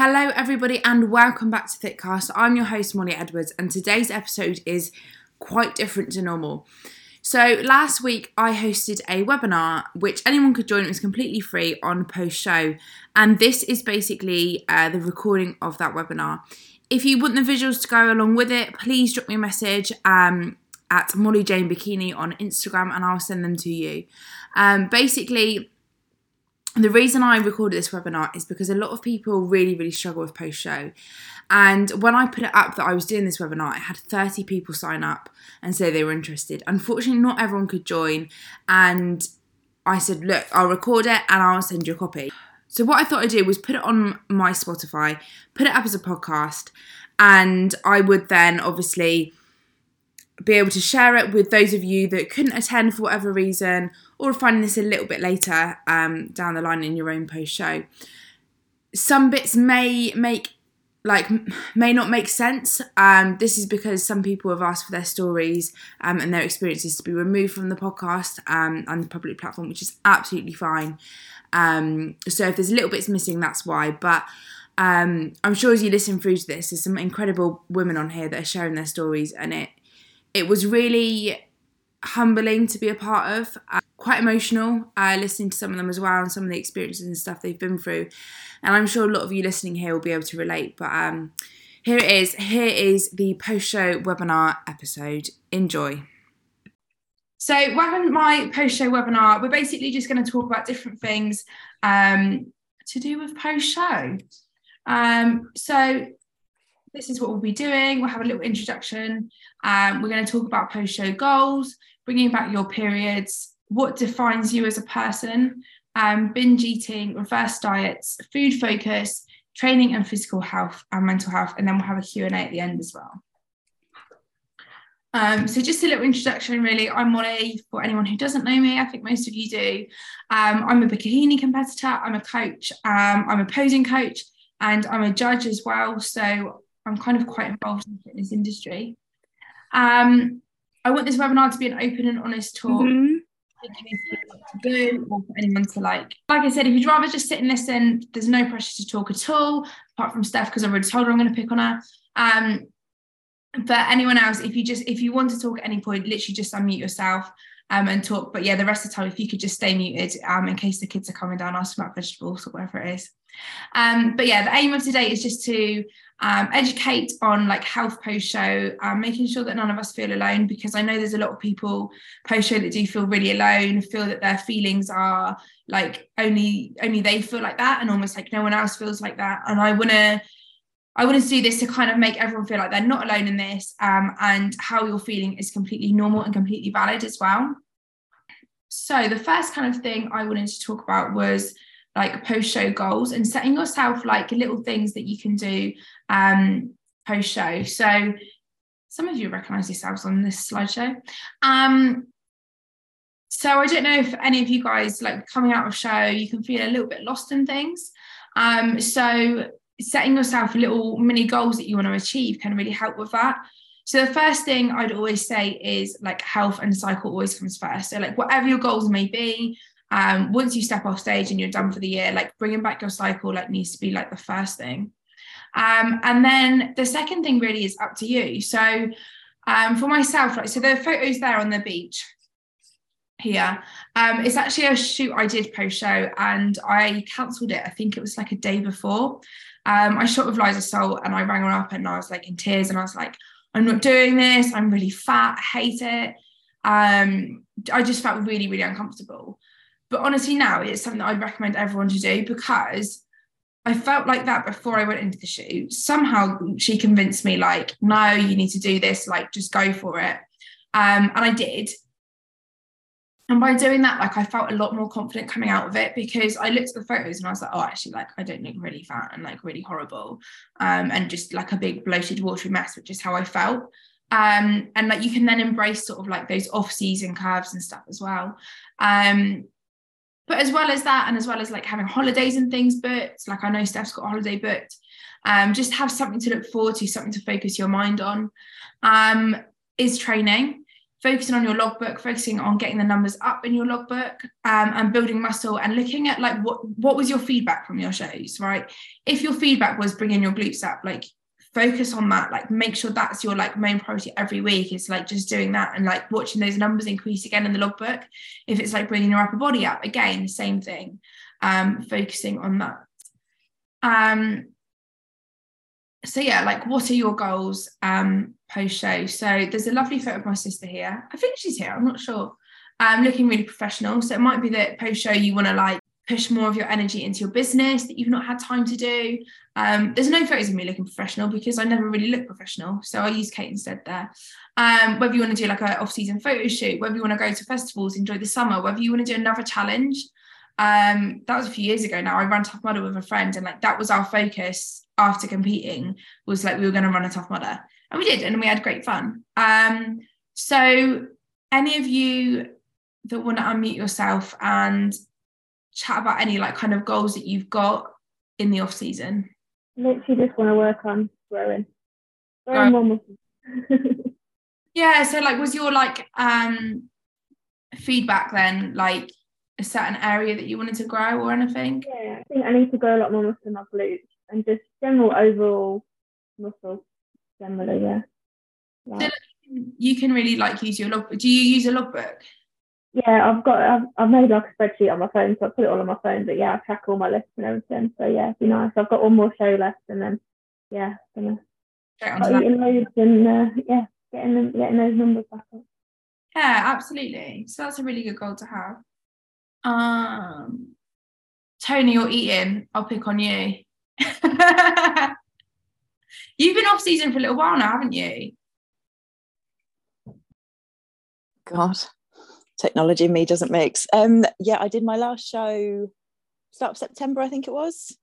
Hello, everybody, and welcome back to Thickcast. I'm your host, Molly Edwards, and today's episode is quite different to normal. So, last week I hosted a webinar which anyone could join, it was completely free on post show, and this is basically uh, the recording of that webinar. If you want the visuals to go along with it, please drop me a message. Um, at Molly Jayne Bikini on Instagram, and I'll send them to you. Um, basically, the reason I recorded this webinar is because a lot of people really, really struggle with post show. And when I put it up that I was doing this webinar, I had 30 people sign up and say they were interested. Unfortunately, not everyone could join. And I said, look, I'll record it and I'll send you a copy. So, what I thought I'd do was put it on my Spotify, put it up as a podcast, and I would then obviously be able to share it with those of you that couldn't attend for whatever reason or finding this a little bit later um, down the line in your own post show. Some bits may make like may not make sense. Um, this is because some people have asked for their stories um, and their experiences to be removed from the podcast um, and the public platform, which is absolutely fine. Um, so if there's little bits missing, that's why. But um, I'm sure as you listen through to this, there's some incredible women on here that are sharing their stories, and it it was really humbling to be a part of. Uh, quite emotional uh, listening to some of them as well and some of the experiences and stuff they've been through. And I'm sure a lot of you listening here will be able to relate. But um, here it is. Here is the post show webinar episode. Enjoy. So, welcome my post show webinar. We're basically just going to talk about different things um, to do with post show. Um, so, this is what we'll be doing. We'll have a little introduction. Um, we're going to talk about post show goals, bringing back your periods, what defines you as a person, um, binge eating, reverse diets, food focus, training and physical health and mental health. And then we'll have a Q&A at the end as well. Um, so just a little introduction, really. I'm Molly, for anyone who doesn't know me, I think most of you do. Um, I'm a bikini competitor, I'm a coach, um, I'm a posing coach, and I'm a judge as well. So I'm kind of quite involved in the fitness industry. Um, I want this webinar to be an open and honest talk. Mm-hmm. Do or for anyone to like. Like I said, if you'd rather just sit and listen, there's no pressure to talk at all, apart from Steph, because I've already told her I'm going to pick on her. Um, but anyone else, if you just if you want to talk at any point, literally just unmute yourself um, and talk. But yeah, the rest of the time, if you could just stay muted um, in case the kids are coming down asking about vegetables or whatever it is. Um, but yeah, the aim of today is just to um, educate on like health post show, um, making sure that none of us feel alone because I know there's a lot of people post show that do feel really alone, feel that their feelings are like only only they feel like that, and almost like no one else feels like that. And I want to I want to do this to kind of make everyone feel like they're not alone in this, um, and how you're feeling is completely normal and completely valid as well. So the first kind of thing I wanted to talk about was like post show goals and setting yourself like little things that you can do um, post show. So some of you recognize yourselves on this slideshow. Um, so I don't know if any of you guys like coming out of show, you can feel a little bit lost in things. Um, so setting yourself little mini goals that you want to achieve can really help with that. So the first thing I'd always say is like health and cycle always comes first. So like whatever your goals may be, um, once you step off stage and you're done for the year, like bringing back your cycle like needs to be like the first thing. Um, and then the second thing really is up to you. So um, for myself, like so the photos there on the beach here. Um, it's actually a shoot I did post show and I cancelled it. I think it was like a day before. Um, I shot with Liza Salt and I rang her up and I was like in tears and I was like, I'm not doing this. I'm really fat. I hate it. Um, I just felt really, really uncomfortable. But honestly, now it's something that I'd recommend everyone to do because I felt like that before I went into the shoot. Somehow she convinced me, like, no, you need to do this, like, just go for it. Um, and I did. And by doing that, like, I felt a lot more confident coming out of it because I looked at the photos and I was like, oh, actually, like, I don't look really fat and like really horrible um, and just like a big bloated, watery mess, which is how I felt. Um, and like, you can then embrace sort of like those off season curves and stuff as well. Um, but as well as that, and as well as like having holidays and things booked, like I know Steph's got a holiday booked, um, just have something to look forward to, something to focus your mind on. Um, is training. focusing on your logbook, focusing on getting the numbers up in your logbook, um, and building muscle, and looking at like what what was your feedback from your shows, right? If your feedback was bringing your glutes up, like focus on that like make sure that's your like main priority every week. It's like just doing that and like watching those numbers increase again in the logbook if it's like bringing your upper body up. Again same thing um focusing on that. Um so yeah like what are your goals um post show so there's a lovely photo of my sister here. I think she's here. I'm not sure. Um looking really professional. So it might be that post show you want to like push more of your energy into your business that you've not had time to do. Um there's no photos of me looking professional because i never really look professional so i use kate instead there. Um whether you want to do like an off-season photo shoot whether you want to go to festivals enjoy the summer whether you want to do another challenge um that was a few years ago now i ran tough mudder with a friend and like that was our focus after competing was like we were going to run a tough mudder. And we did and we had great fun. Um so any of you that want to unmute yourself and chat about any like kind of goals that you've got in the off season? Literally just want to work on growing. Growing more muscle yeah so like was your like um feedback then like a certain area that you wanted to grow or anything? Yeah i think i need to grow a lot more muscle in my glutes and just general overall muscle generally yeah. So you can really like use your log do you use a logbook yeah i've got I've, I've made like a spreadsheet on my phone so i put it all on my phone but yeah i track all my lists and everything so yeah it'd be nice. I've got one more show left and then yeah gonna start eating loads and uh, yeah getting them, getting those numbers back up. Yeah absolutely. So that's a really good goal to have. Um tony you're eating. I'll pick on you. You've been off season for a little while now, haven't you? God, technology and me doesn't mix. Um, yeah, I did my last show start of September, I think it was.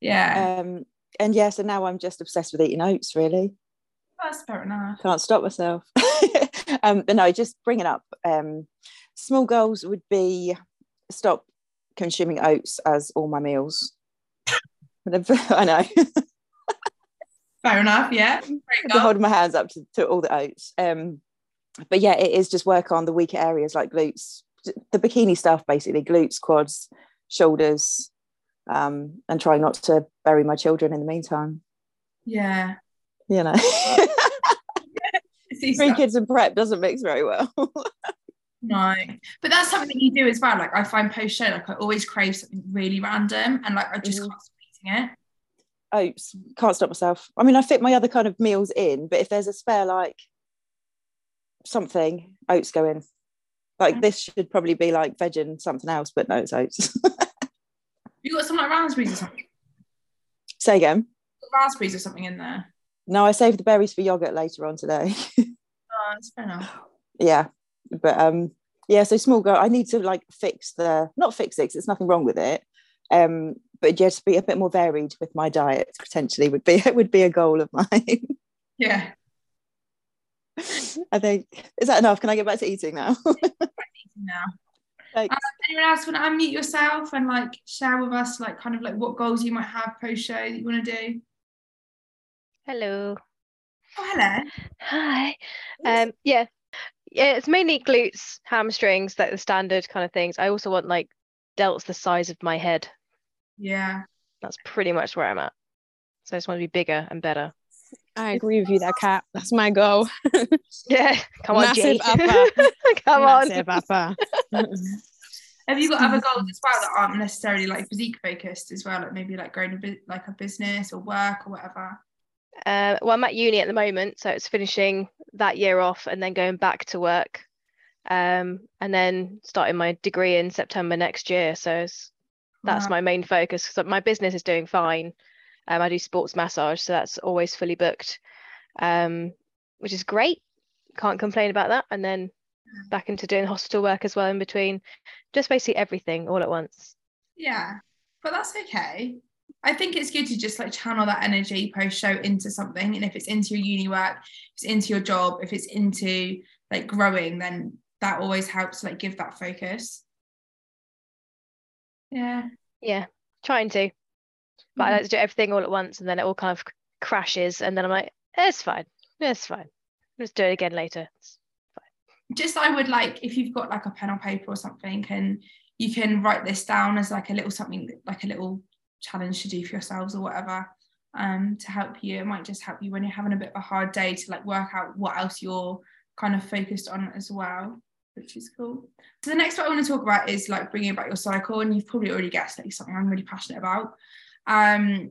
Yeah. Um, and yeah, so now I'm just obsessed with eating oats, really. That's fair enough. Can't stop myself. um, but no, just bringing up um, small goals would be stop consuming oats as all my meals. I know. Fair enough. Yeah. Holding my hands up to, to all the oats. Um, but yeah, it is just work on the weaker areas like glutes, the bikini stuff, basically glutes, quads, shoulders, um, and try not to bury my children in the meantime. Yeah. You know, three kids and prep doesn't mix very well. no, but that's something that you do as well. Like I find post show, like I always crave something really random, and like I just mm-hmm. can't stop eating it oats can't stop myself i mean i fit my other kind of meals in but if there's a spare like something oats go in like this should probably be like veg and something else but no it's oats. You got some like raspberries or something? Say again? Raspberries or something in there? No i saved the berries for yogurt later on today. Oh that's fair enough. Yeah but um yeah so small girl i need to like fix the not fix it it's nothing wrong with it um but just be a bit more varied with my diet potentially would be it would be a goal of mine. Yeah. I think is that enough? Can I get back to eating now? now. Um, anyone else want to unmute yourself and like share with us like kind of like what goals you might have post show that you want to do? Hello. Oh, hello. Hi. Um, yeah. Yeah, it's mainly glutes, hamstrings, like the standard kind of things. I also want like delts the size of my head yeah. That's pretty much where I'm at. So I just want to be bigger and better. I agree with you there, Kat. That's my goal. yeah. Come on, Massive Jay. upper. Come Massive on. upper. Have you got other goals as well that aren't necessarily like physique focused as well? Like maybe like growing a bit like a business or work or whatever? Uh, well, I'm at uni at the moment, so it's finishing that year off and then going back to work, um, and then starting my degree in September next year. So it's that's my main focus because my business is doing fine um, i do sports massage so that's always fully booked um, which is great can't complain about that and then back into doing hospital work as well in between just basically everything all at once yeah but that's okay I think it's good to just like channel that energy post show into something. And if it's into your uni work, if it's into your job, if it's into like growing, then that always helps like give that focus. Yeah. Yeah, trying to. But mm-hmm. I like to do everything all at once and then it all kind of crashes and then I'm like, it's fine. It's fine. Let's do it again later. It's just I would like if you've got like a pen or paper or something, and you can write this down as like a little something like a little challenge to do for yourselves or whatever um, to help you. It might just help you when you're having a bit of a hard day to like work out what else you're kind of focused on as well, which is cool. So the next one I want to talk about is like bringing about your cycle, and you've probably already guessed that it's something I'm really passionate about. Um,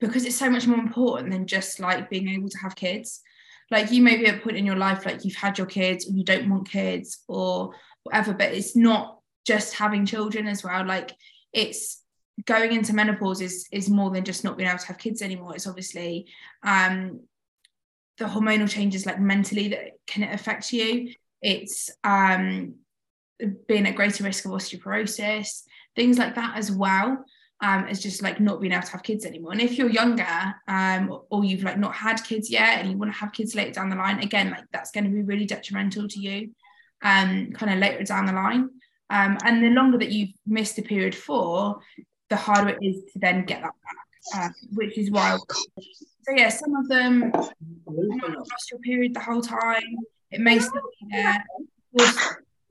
because it's so much more important than just like being able to have kids. Like you may be at a point in your life like you've had your kids or you don't want kids or whatever, but it's not just having children as well. Like it's going into menopause is is more than just not being able to have kids anymore. It's obviously um, the hormonal changes like mentally that can affect you. It's um, being at greater risk of osteoporosis, things like that as well. Um, as just like not being able to have kids anymore. And if you're younger, um, or you've like not had kids yet and you want to have kids later down the line, again, like that's going to be really detrimental to you, um, kind of later down the line. Um, and the longer that you've missed a period for, the harder it is to then get that back, uh, which is why. So yeah, some of them lost your period the whole time. It may still be there.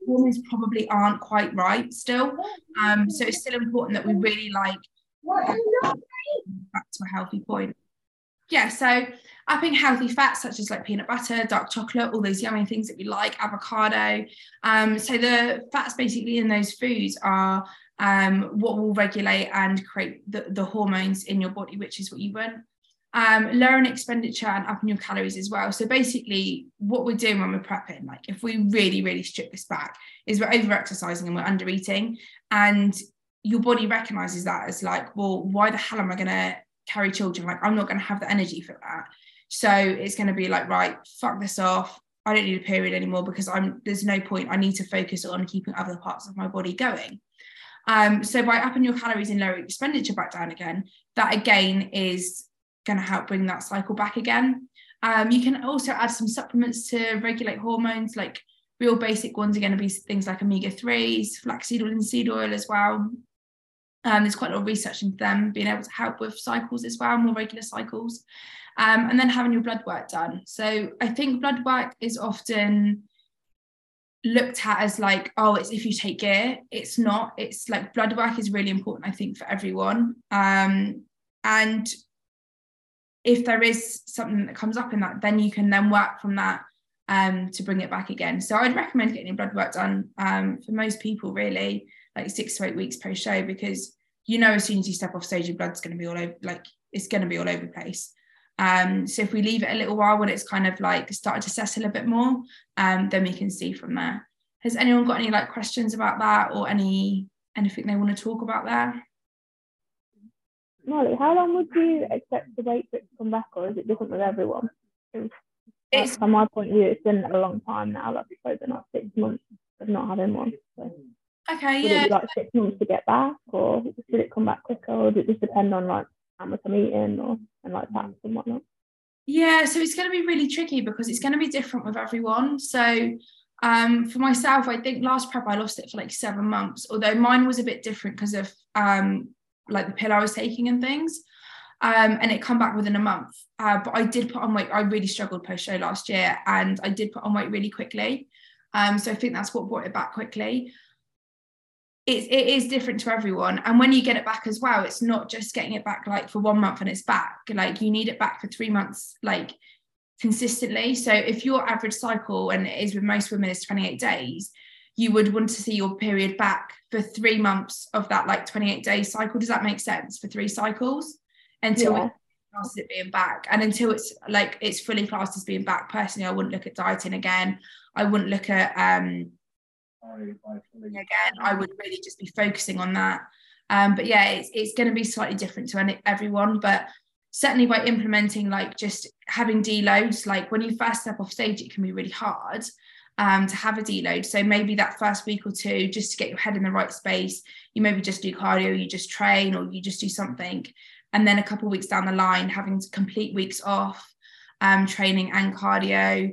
Hormones probably aren't quite right still. Um, so it's still important that we really like back to a healthy point. Yeah, so upping healthy fats such as like peanut butter, dark chocolate, all those yummy things that we like, avocado. Um, so the fats basically in those foods are um, what will regulate and create the, the hormones in your body, which is what you want. Um, lowering expenditure and upping your calories as well. So basically, what we're doing when we're prepping, like if we really, really strip this back, is we're over exercising and we're under eating, and your body recognizes that as like, well, why the hell am I going to carry children? Like, I'm not going to have the energy for that. So it's going to be like, right, fuck this off. I don't need a period anymore because I'm there's no point. I need to focus on keeping other parts of my body going. Um, so by upping your calories and lowering expenditure back down again, that again is going to help bring that cycle back again. Um, you can also add some supplements to regulate hormones, like real basic ones are going to be things like omega 3s, flaxseed oil, and seed oil as well. Um, there's quite a lot of research into them being able to help with cycles as well, more regular cycles. Um, and then having your blood work done. So I think blood work is often looked at as like oh it's if you take gear it's not it's like blood work is really important i think for everyone um and if there is something that comes up in that then you can then work from that um to bring it back again so i'd recommend getting your blood work done um for most people really like six to eight weeks post show because you know as soon as you step off stage your blood's going to be all over like it's going to be all over the place um, so if we leave it a little while when it's kind of like started to settle a bit more, um, then we can see from there. Has anyone got any like questions about that or any anything they want to talk about there? Molly, how long would you expect the weight to come back, or is it different with everyone? It's from my point of view, it's been a long time now. Like I suppose not six months of not having one. So. Okay, would yeah. It be like six months to get back, or should it come back quicker, or does it just depend on like how much I'm eating or and like that and whatnot. Yeah, so it's going to be really tricky because it's going to be different with everyone. So um, for myself, I think last prep I lost it for like seven months, although mine was a bit different because of um, like the pill I was taking and things. Um, and it come back within a month. Uh, but I did put on weight. I really struggled post show last year, and I did put on weight really quickly. Um, so I think that's what brought it back quickly it, it is different to everyone and when you get it back as well it's not just getting it back like for one month and it's back like you need it back for three months like consistently so if your average cycle and it is with most women is 28 days you would want to see your period back for three months of that like 28 day cycle. Does that make sense? For three cycles? Until yeah. it it being back. And until it's like it's fully classed as being back personally i wouldn't look at dieting again. I wouldn't look at um again, I would really just be focusing on that. Um, but yeah, it's, it's going to be slightly different to everyone, but certainly by implementing like just having deloads, like when you first step off stage, it can be really hard um, to have a deload. So maybe that first week or two, just to get your head in the right space, you maybe just do cardio, you just train, or you just do something. And then a couple weeks down the line, having complete weeks off, um, training and cardio,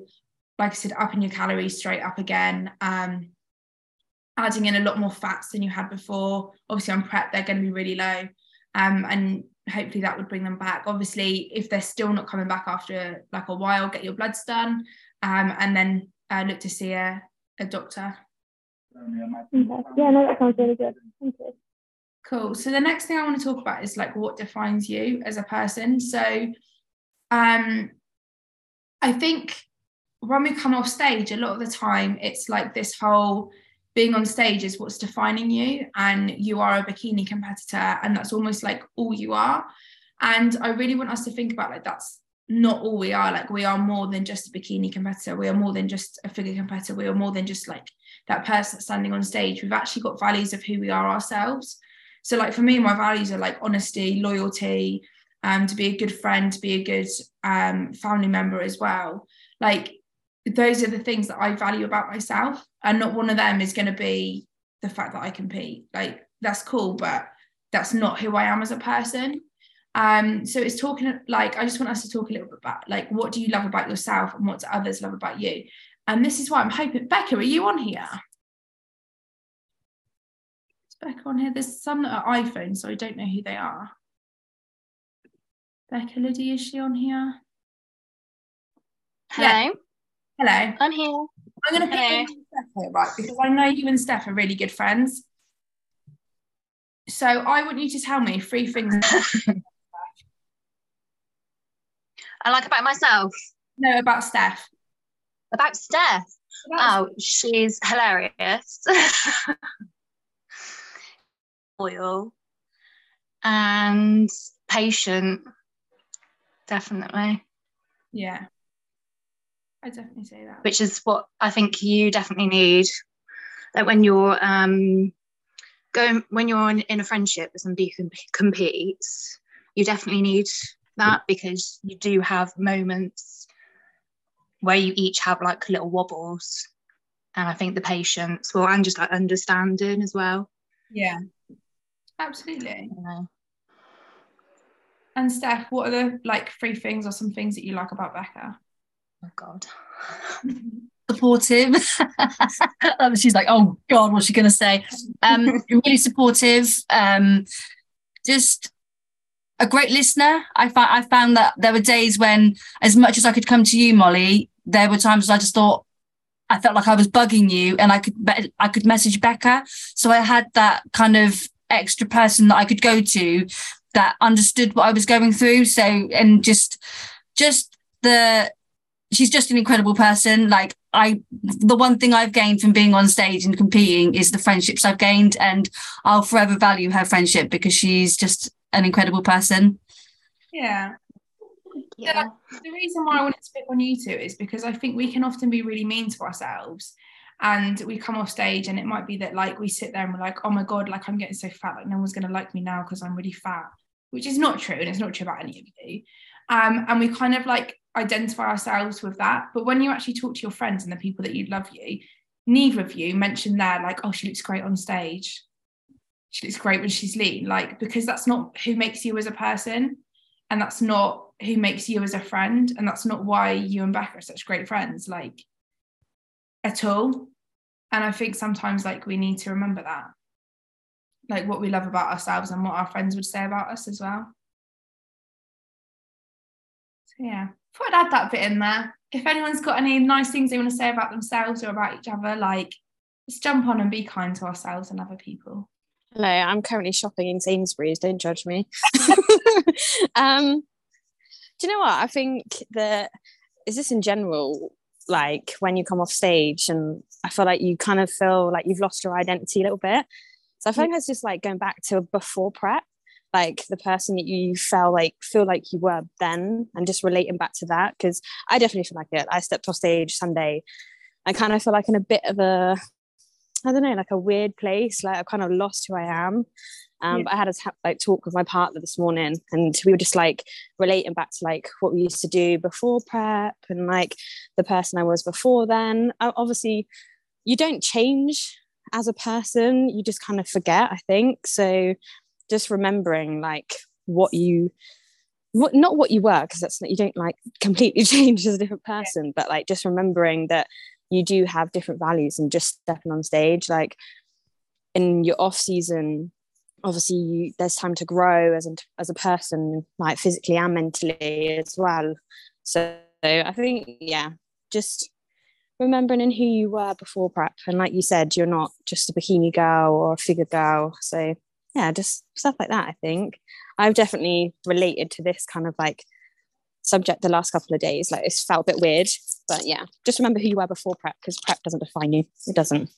like I said, upping your calories straight up again. Um, adding in a lot more fats than you had before. Obviously, on prep, they're going to be really low. Um, and hopefully that would bring them back. Obviously, if they're still not coming back after like a while, get your bloods done. Um, and then uh, look to see a, a doctor. Okay. Yeah, no, that sounds really good. Thank you. Cool. So the next thing I want to talk about is like what defines you as a person. So um I think when we come off stage, a lot of the time it's like this whole being on stage is what's defining you and you are a bikini competitor and that's almost like all you are and i really want us to think about like that's not all we are like we are more than just a bikini competitor we are more than just a figure competitor we are more than just like that person standing on stage we've actually got values of who we are ourselves so like for me my values are like honesty loyalty um to be a good friend to be a good um family member as well like those are the things that I value about myself. And not one of them is going to be the fact that I compete. Like, that's cool, but that's not who I am as a person. Um, so it's talking like I just want us to talk a little bit about like what do you love about yourself and what do others love about you? And this is why I'm hoping Becca, are you on here? Is Becca on here? There's some that are iPhones, so I don't know who they are. Becca Lydia, is she on here? Hello. Yeah. Hello. I'm here. I'm going to pick Steph here, right? Because I know you and Steph are really good friends. So I want you to tell me three things. I like about myself. No, about Steph. About Steph. About oh, she's hilarious. Loyal and patient. Definitely. Yeah. I definitely say that. Which is what I think you definitely need. That when you're um, going, when you're in, in a friendship with somebody who competes, you definitely need that because you do have moments where you each have like little wobbles. And I think the patience, well, and just like understanding as well. Yeah, absolutely. Yeah. And Steph, what are the like three things or some things that you like about Becca? Oh God. supportive. Um, she's like, oh God, what's she going to say? Um, really supportive. Um, just a great listener. I found I found that there were days when, as much as I could come to you, Molly, there were times I just thought I felt like I was bugging you, and I could I could message Becca. So I had that kind of extra person that I could go to that understood what I was going through. So and just just the she's just an incredible person. Like I, the one thing I've gained from being on stage and competing is the friendships I've gained, and I'll forever value her friendship because she's just an incredible person. Yeah. Yeah. The reason why I wanted to pick on you two is because I think we can often be really mean to ourselves and we come off stage and it might be that like we sit there and we're like oh my god like i'm getting so fat like no one's going to like me now because i'm really fat which is not true and it's not true about any of you um, and we kind of like identify ourselves with that. But when you actually talk to your friends and the people that you love you, neither of you mention there like, oh, she looks great on stage. She looks great when she's lean. Like, because that's not who makes you as a person. And that's not who makes you as a friend. And that's not why you and Becca are such great friends, like at all. And I think sometimes like we need to remember that. Like what we love about ourselves and what our friends would say about us as well. So yeah thought I'd add that bit in there. If anyone's got any nice things they want to say about themselves or about each other, like let's jump on and be kind to ourselves and other people. Hello, I'm currently shopping in Sainsbury's. Don't judge me. um, do you know what? I think that is this in general, like when you come off stage, and I feel like you kind of feel like you've lost your identity a little bit. So I feel like it's just like going back to before prep like the person that you felt like feel like you were then and just relating back to that because i definitely feel like it i stepped off stage sunday i kind of feel like in a bit of a i don't know like a weird place like i kind of lost who i am um, yeah. but I had a like talk with my partner this morning, and we were just like relating back to like what we used to do before prep, and like the person I was before then. Obviously, you don't change as a person; you just kind of forget. I think so just remembering like what you what not what you were because that's not you don't like completely change as a different person but like just remembering that you do have different values and just stepping on stage like in your off season obviously you, there's time to grow as a, as a person like physically and mentally as well so i think yeah just remembering in who you were before prep. And like you said, you're not just a bikini girl or a figure girl. So yeah, just stuff like that, I think. I've definitely related to this kind of like subject the last couple of days. Like it's felt a bit weird. But yeah, just remember who you were before prep because prep doesn't define you. It doesn't.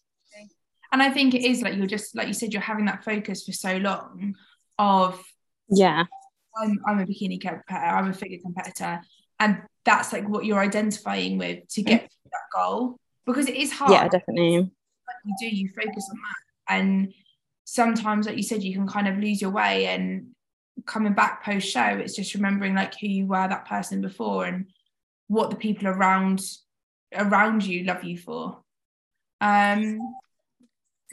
And I think it is like you're just like you said, you're having that focus for so long of yeah. I'm I'm a bikini competitor, I'm a figure competitor. And that's like what you're identifying with to get mm-hmm. that goal. Because it is hard. Yeah, definitely. Like you do, you focus on that. And sometimes, like you said, you can kind of lose your way and coming back post show, it's just remembering like who you were that person before and what the people around around you love you for. Um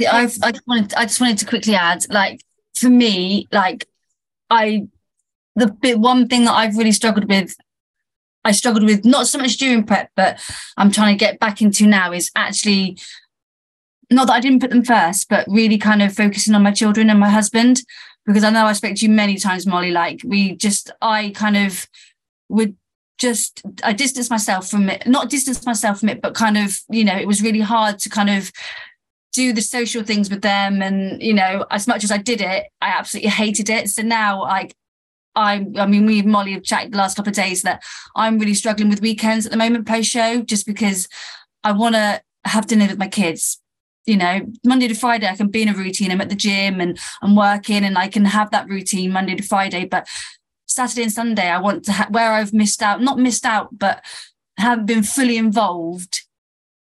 I've, I just wanted I just wanted to quickly add, like for me, like I the bit one thing that I've really struggled with I struggled with not so much during prep, but I'm trying to get back into now is actually not that I didn't put them first, but really kind of focusing on my children and my husband. Because I know I spoke to you many times, Molly. Like we just, I kind of would just, I distanced myself from it, not distance myself from it, but kind of, you know, it was really hard to kind of do the social things with them. And, you know, as much as I did it, I absolutely hated it. So now, like, I, I mean, we and Molly have chatted the last couple of days that I'm really struggling with weekends at the moment post show, just because I want to have dinner with my kids. You know, Monday to Friday, I can be in a routine. I'm at the gym and I'm working, and I can have that routine Monday to Friday. But Saturday and Sunday, I want to ha- where I've missed out, not missed out, but haven't been fully involved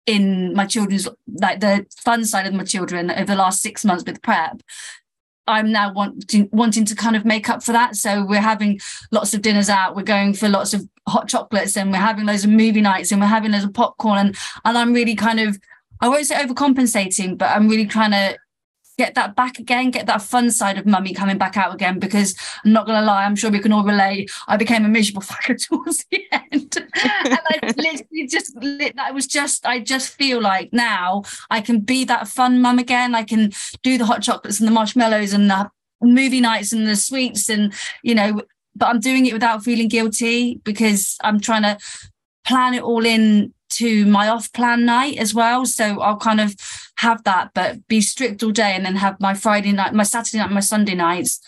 in my children's like the fun side of my children over the last six months with prep I'm now wanting wanting to kind of make up for that. So we're having lots of dinners out. We're going for lots of hot chocolates, and we're having loads of movie nights, and we're having loads of popcorn. And and I'm really kind of I won't say overcompensating, but I'm really trying to get that back again, get that fun side of mummy coming back out again. Because I'm not going to lie, I'm sure we can all relate. I became a miserable fucker towards the end, and I literally just that was just I just feel like now I can be that fun mum again. I can do the hot chocolates and the marshmallows and the movie nights and the sweets and you know but I'm doing it without feeling guilty because I'm trying to plan it all in to my off plan night as well. So I'll kind of have that, but be strict all day and then have my Friday night, my Saturday night, my Sunday nights,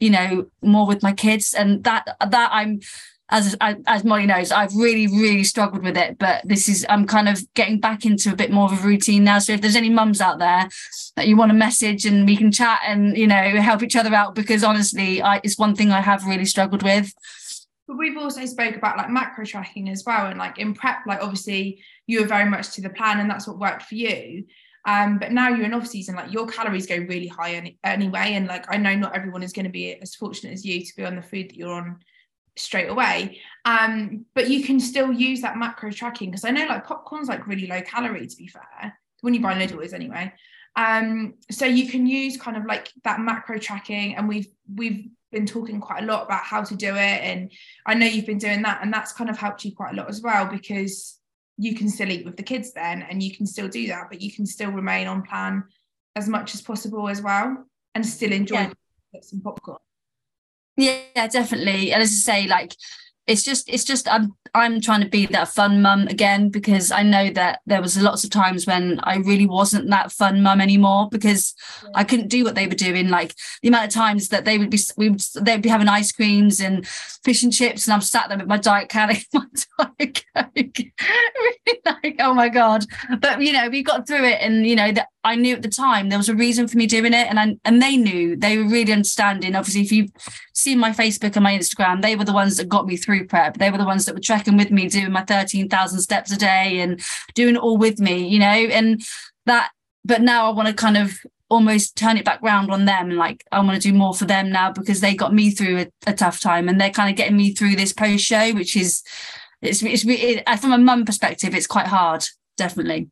you know, more with my kids. And that that I'm as as Molly knows, I've really, really struggled with it. But this is I'm kind of getting back into a bit more of a routine now. So if there's any mums out there that you want to message and we can chat and you know help each other out, because honestly, I it's one thing I have really struggled with. But we've also spoke about like macro tracking as well, and like in prep, like obviously you were very much to the plan, and that's what worked for you. Um, but now you're in off season, like your calories go really high any, anyway, and like I know not everyone is going to be as fortunate as you to be on the food that you're on straight away. Um, but you can still use that macro tracking because I know like popcorn's like really low calorie to be fair when you buy Lidl is anyway. Um, so you can use kind of like that macro tracking, and we've we've been talking quite a lot about how to do it and i know you've been doing that and that's kind of helped you quite a lot as well because you can still eat with the kids then and you can still do that but you can still remain on plan as much as possible as well and still enjoy yeah. some popcorn yeah definitely and as i say like it's just it's just I'm I'm trying to be that fun mum again because I know that there was lots of times when I really wasn't that fun mum anymore because. I mm. couldn't do what they were doing. Like the amount of times that they would be we would they'd be having ice creams and fish and chips, and I'm sat there with my diet can my diet coke, really like oh my god. But you know we got through it, and you know that I knew at the time there was a reason for me doing it, and I, and they knew they were really understanding. Obviously, if you've seen my Facebook and my Instagram, they were the ones that got me through prep. They were the ones that were trekking with me, doing my thirteen thousand steps a day and doing it all with me, you know. And that, but now I want to kind of almost turn it back round on them like I want to do more for them now because they got me through a, a tough time and they're kind of getting me through this post show, which is it's it's it, from a mum perspective, it's quite hard, definitely.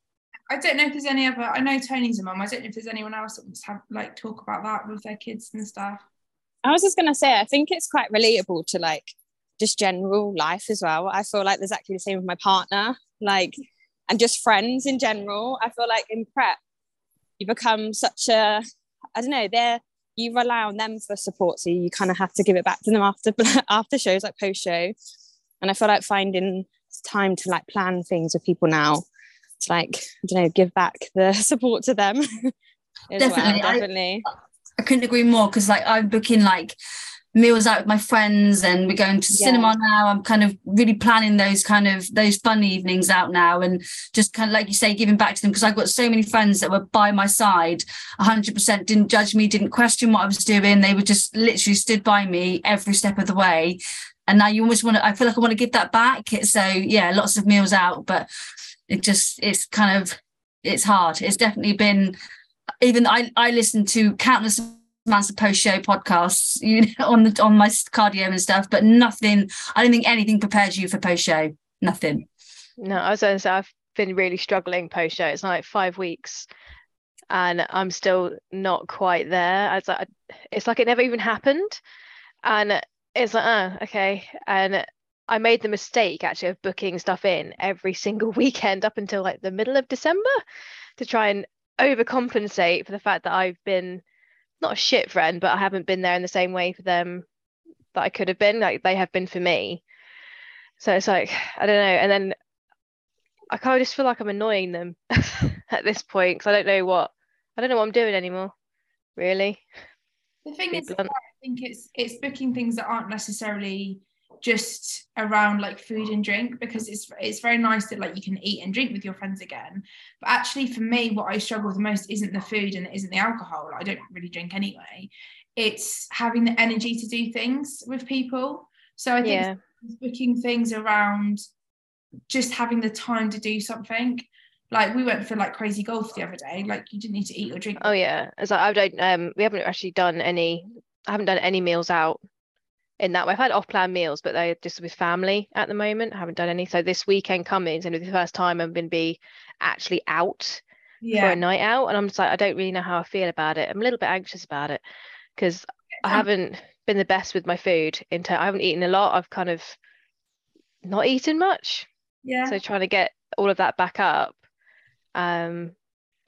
I don't know if there's any other. I know Tony's a mum. I don't know if there's anyone else that wants to have like talk about that with their kids and stuff. I was just gonna say, I think it's quite relatable to like just general life as well. I feel like there's actually the same with my partner, like, and just friends in general. I feel like in prep, you become such a, I don't know, they're you rely on them for support, so you kind of have to give it back to them after after shows like post show. And I feel like finding time to like plan things with people now to like I don't know give back the support to them. definitely, well, definitely. I, I couldn't agree more because like I'm booking like meals out with my friends and we're going to yeah. cinema now i'm kind of really planning those kind of those fun evenings out now and just kind of like you say giving back to them because i've got so many friends that were by my side 100% didn't judge me didn't question what i was doing they were just literally stood by me every step of the way and now you almost want to i feel like i want to give that back so yeah lots of meals out but it just it's kind of it's hard it's definitely been even i i listen to countless amounts of post show podcasts you know, on the on my cardio and stuff, but nothing. I don't think anything prepares you for post show. Nothing. No, I was going to say I've been really struggling post show. It's like five weeks, and I'm still not quite there. Like it's like it never even happened, and it's like oh okay, and I made the mistake actually of booking stuff in every single weekend up until like the middle of December to try and overcompensate for the fact that I've been not a shit friend, but I haven't been there in the same way for them that I could have been, like they have been for me. So it's like, I don't know. And then I kind of just feel like I'm annoying them at this point because I don't know what I don't know what I'm doing anymore, really. The thing is, I think it's it's booking things that aren't necessarily just around like food and drink because it's it's very nice that like you can eat and drink with your friends again. But actually for me what i struggle with the most isn't the food and it isn't the alcohol. I don't really drink anyway. It's having the energy to do things with people. So i think yeah. booking things around just having the time to do something. Like we went for like crazy golf the other day. Like you didn't need to eat or drink. Oh yeah. As like, i don't um we haven't actually done any i haven't done any meals out in that way. I've had off plan meals, but they're just with family at the moment. I haven't done any. So this weekend coming is going to be the first time I'm going to be actually out yeah. for a night out. And I'm just like, I don't really know how I feel about it. I'm a little bit anxious about it because I haven't been the best with my food. Into I haven't eaten a lot. I've kind of not eaten much. Yeah. So trying to get all of that back up. Um,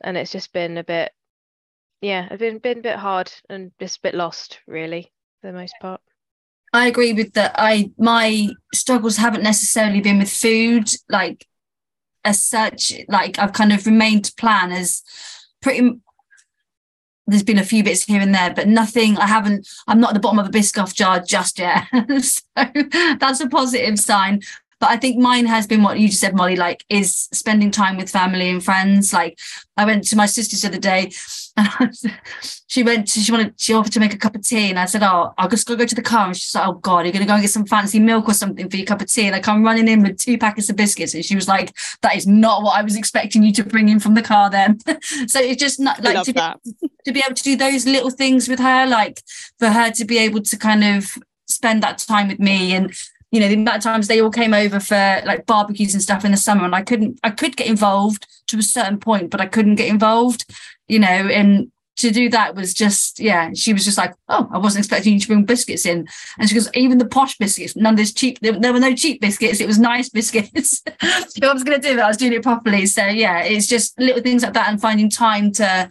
and it's just been a bit, yeah, I've been been a bit hard and just a bit lost, really, for the most part. I agree with that. I my struggles haven't necessarily been with food, like as such. Like I've kind of remained to plan as pretty. There's been a few bits here and there, but nothing. I haven't. I'm not at the bottom of a Biscoff jar just yet, so that's a positive sign. But I think mine has been what you just said, Molly. Like, is spending time with family and friends. Like, I went to my sister's the other day she went to, she wanted she offered to make a cup of tea and I said oh I'll just go go to the car. And she's like oh god you're gonna go and get some fancy milk or something for your cup of tea. And I come running in with two packets of biscuits and she was like that is not what I was expecting you to bring in from the car then. So it's just not like to be, to be able to do those little things with her like for her to be able to kind of spend that time with me. And you know the amount of times they all came over for like barbecues and stuff in the summer and I couldn't I could get involved to a certain point but I couldn't get involved you know, and to do that was just yeah she was just like oh i wasn't expecting you to bring biscuits in. And she goes even the posh biscuits none of this cheap there, there were no cheap biscuits it was nice biscuits. I was going to do that i was doing it properly. So yeah it's just little things like that and finding time to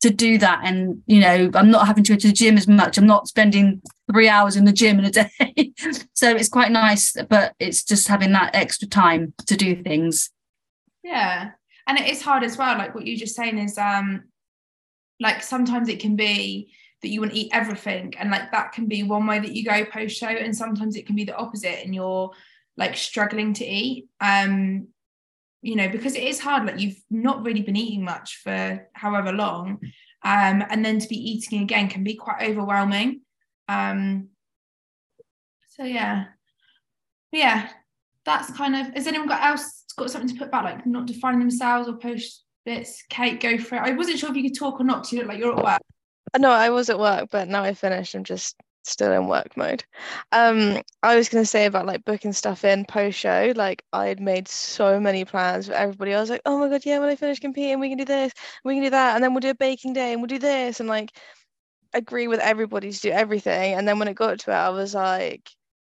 to do that. And you know i'm not having to go to the gym as much. I'm not spending three hours in the gym in a day. So it's quite nice but it's just having that extra time to do things. Yeah. And it is hard as well like what you're just saying is um like sometimes it can be that you want to eat everything and like that can be one way that you go post show and sometimes it can be the opposite and you're like struggling to eat. Um you know because it is hard like you've not really been eating much for however long. Um and then to be eating again can be quite overwhelming. Um so yeah. Yeah that's kind of has anyone got else got something to put back like not defining themselves or post bits. Kate, go for it. I wasn't sure if you could talk or not you look like you're at work. No, I was at work, but now I finished. I'm just still in work mode. Um, I was gonna say about like booking stuff in post show. Like I had made so many plans for everybody. I was like, oh my god, yeah, when I finish competing, we can do this, we can do that, and then we'll do a baking day, and we'll do this, and like agree with everybody to do everything. And then when it got to it, I was like,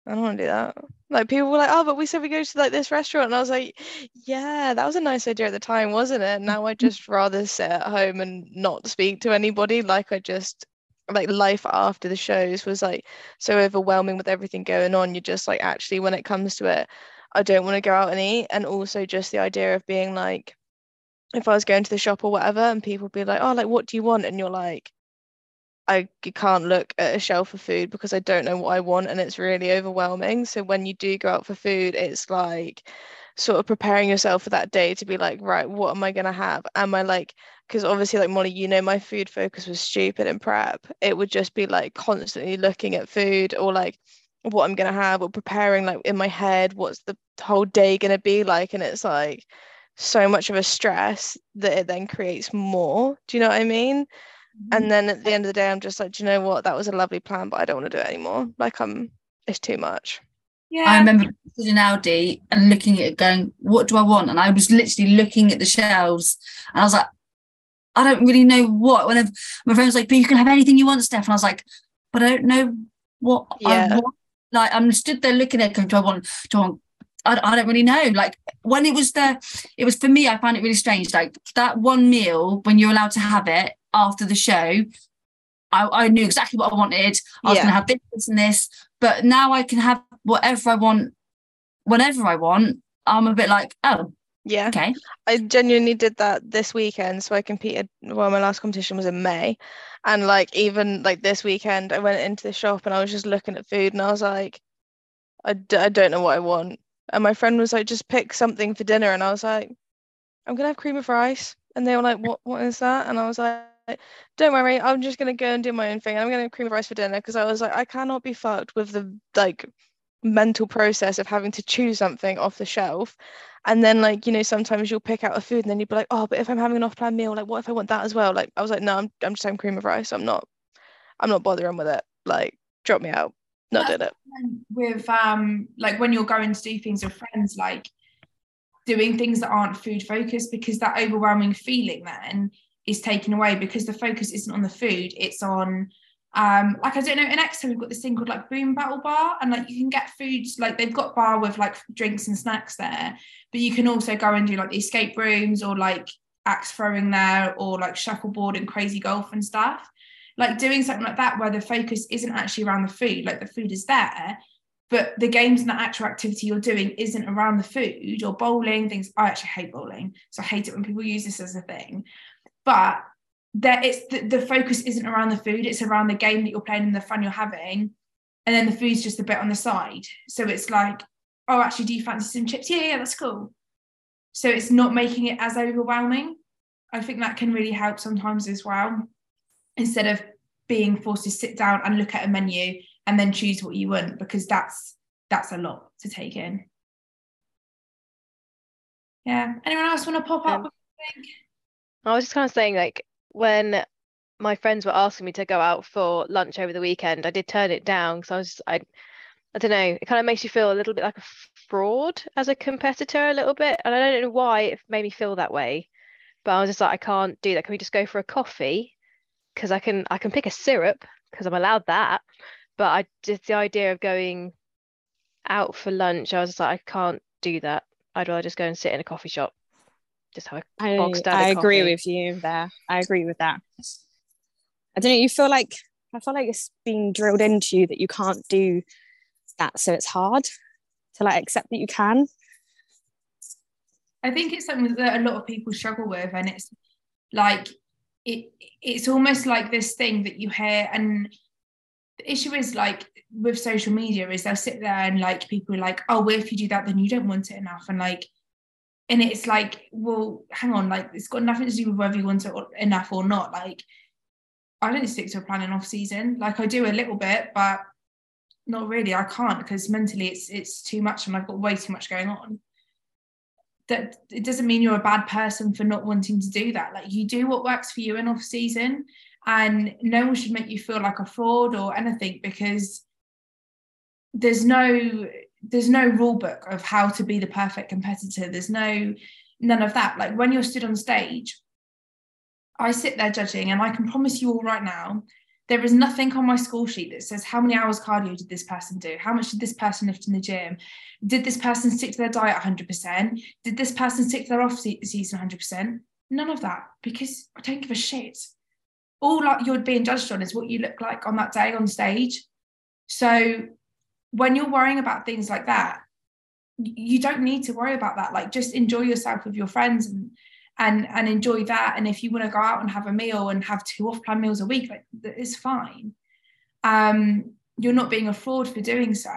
I don't want to do that. Like people were like, oh, but we said we go to like this restaurant, and I was like, yeah, that was a nice idea at the time, wasn't it? Now I mm-hmm. just rather sit at home and not speak to anybody. Like I just like life after the shows was like so overwhelming with everything going on. You're just like actually when it comes to it, I don't want to go out and eat, and also just the idea of being like if I was going to the shop or whatever, and people be like, "Oh, like what do you want?" and you're like, I can't look at a shelf of food because I don't know what I want and it's really overwhelming. So when you do go out for food, it's like sort of preparing yourself for that day to be like, right, what am I gonna have? Am I like because obviously like Molly, you know my food focus was stupid in prep. It would just be like constantly looking at food or like what I'm gonna have or preparing like in my head what's the whole day gonna be like and it's like so much of a stress that it then creates more. Do you know what I mean? And mm-hmm. then at the end of the day i'm just like do you know what that was a lovely plan but i don't want to do it anymore like i'm it's too much yeah i remember in Aldi and looking at it going what do i want and i was literally looking at the shelves and i was like i don't really know what when my friend was like but you can have anything you want steph and i was like but i don't know what yeah. i want like i'm stood there looking at it going do i want do i want I, I don't really know. Like when it was the, it was for me. I find it really strange. Like that one meal when you're allowed to have it, after the show, I, I knew exactly what I wanted. I was yeah. going to have this, this, and this. But now I can have whatever I want, whenever I want. I'm a bit like, oh, yeah. Okay. I genuinely did that this weekend. So I competed. Well, my last competition was in May, and like even like this weekend, I went into the shop and I was just looking at food, and I was like, I d- I don't know what I want. And my friend was like, just pick something for dinner, and I was like, I'm gonna have cream of rice. And they were like, what What is that? And I was like don't worry, I'm just gonna go and do my own thing. I'm gonna cream of rice for dinner because I was like, I cannot be fucked with the like mental process of having to choose something off the shelf. And then like, you know, sometimes you'll pick out a food and then you'd be like, oh, but if I'm having an off-plan meal, like what if I want that as well? Like I was like, no, I'm I'm just having cream of rice. I'm not I'm not bothering with it. Like drop me out. Not did it. With um like when you're going to do things with friends, like doing things that aren't food focused because that overwhelming feeling then is taken away because the focus isn't on the food it's on um like i don't know in exeter we've got this thing called like boom battle bar and like you can get foods like they've got bar with like drinks and snacks there but you can also go and do like the escape rooms or like axe throwing there or like shuffleboard and crazy golf and stuff. Like doing something like that where the focus isn't actually around the food like the food is there but the games and the actual activity you're doing isn't around the food or bowling things i actually hate bowling so i hate it when people use this as a thing but there it's the, the focus isn't around the food it's around the game that you're playing and the fun you're having and then the food's just a bit on the side. So it's like oh actually do you fancy some chips? Yeah yeah that's cool. So it's not making it as overwhelming. I think that can really help sometimes as well. Instead of being forced to sit down and look at a menu and then choose what you want because that's that's a lot to take in. Yeah. Anyone else want to pop up? Um, I was just kind of saying, like, when my friends were asking me to go out for lunch over the weekend, I did turn it down because I was, I, I don't know, it kind of makes you feel a little bit like a fraud as a competitor, a little bit, and I don't know why it made me feel that way, but I was just like, I can't do that. Can we just go for a coffee? Because I can, I can pick a syrup because I'm allowed that, but I just the idea of going out for lunch, I was just like, I can't do that. I'd rather just go and sit in a coffee shop just have a I, I agree with you there. I agree with that. I don't know. You feel like I feel like it's being drilled into you that you can't do that, so it's hard to like accept that you can. I think it's something that a lot of people struggle with, and it's like it. It's almost like this thing that you hear, and the issue is like with social media is they'll sit there and like people are like, oh, well, if you do that, then you don't want it enough, and like and it's like well hang on like it's got nothing to do with whether you want it or, enough or not. Like i don't stick to a plan in off season. Like i do a little bit but not really. I can't because mentally it's it's too much and i've got way too much going on. That it doesn't mean you're a bad person for not wanting to do that. Like you do what works for you in off season and no one should make you feel like a fraud or anything because there's no there's no rule book of how to be the perfect competitor. There's no none of that. Like when you're stood on stage i sit there judging and i can promise you all right now there is nothing on my score sheet that says how many hours cardio did this person do? How much did this person lift in the gym? Did this person stick to their diet 100% did this person stick to their off season 100% none of that because i don't give a shit. All like you're being judged on is what you look like on that day on stage. So when you're worrying about things like that you don't need to worry about that. Like just enjoy yourself with your friends and and and enjoy that. And if you want to go out and have a meal and have two off plan meals a week like fine. Um you're not being a fraud for doing so.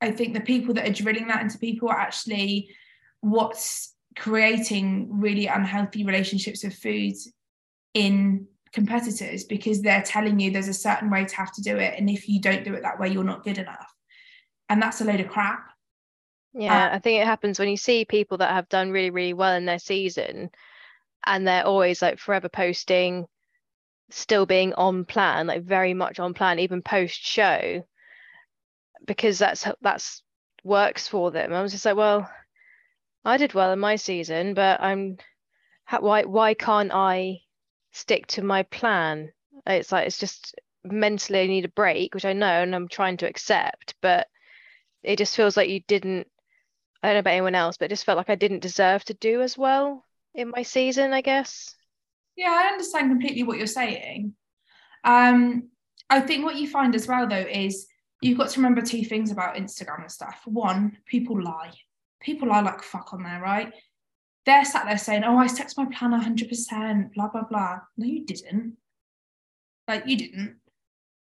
I think the people that are drilling that into people are actually what's creating really unhealthy relationships with food in competitors because they're telling you there's a certain way to have to do it. And if you don't do it that way you're not good enough and that's a load of crap yeah, uh, I think it happens when you see people that have done really, really well in their season and they're always like forever posting, still being on plan, like very much on plan, even post show, because that's that's works for them. I was just like, well, I did well in my season, but I'm why why can't I stick to my plan? It's like it's just mentally I need a break, which I know and I'm trying to accept, but it just feels like you didn't I don't know about anyone else, but it just felt like I didn't deserve to do as well in my season, I guess. Yeah, I understand completely what you're saying. Um, I think what you find as well though is you've got to remember two things about Instagram and stuff. One, people lie. People lie like fuck on there, right? They're sat there saying, "Oh, I to my plan 100%," blah blah blah. No, you didn't. Like you didn't.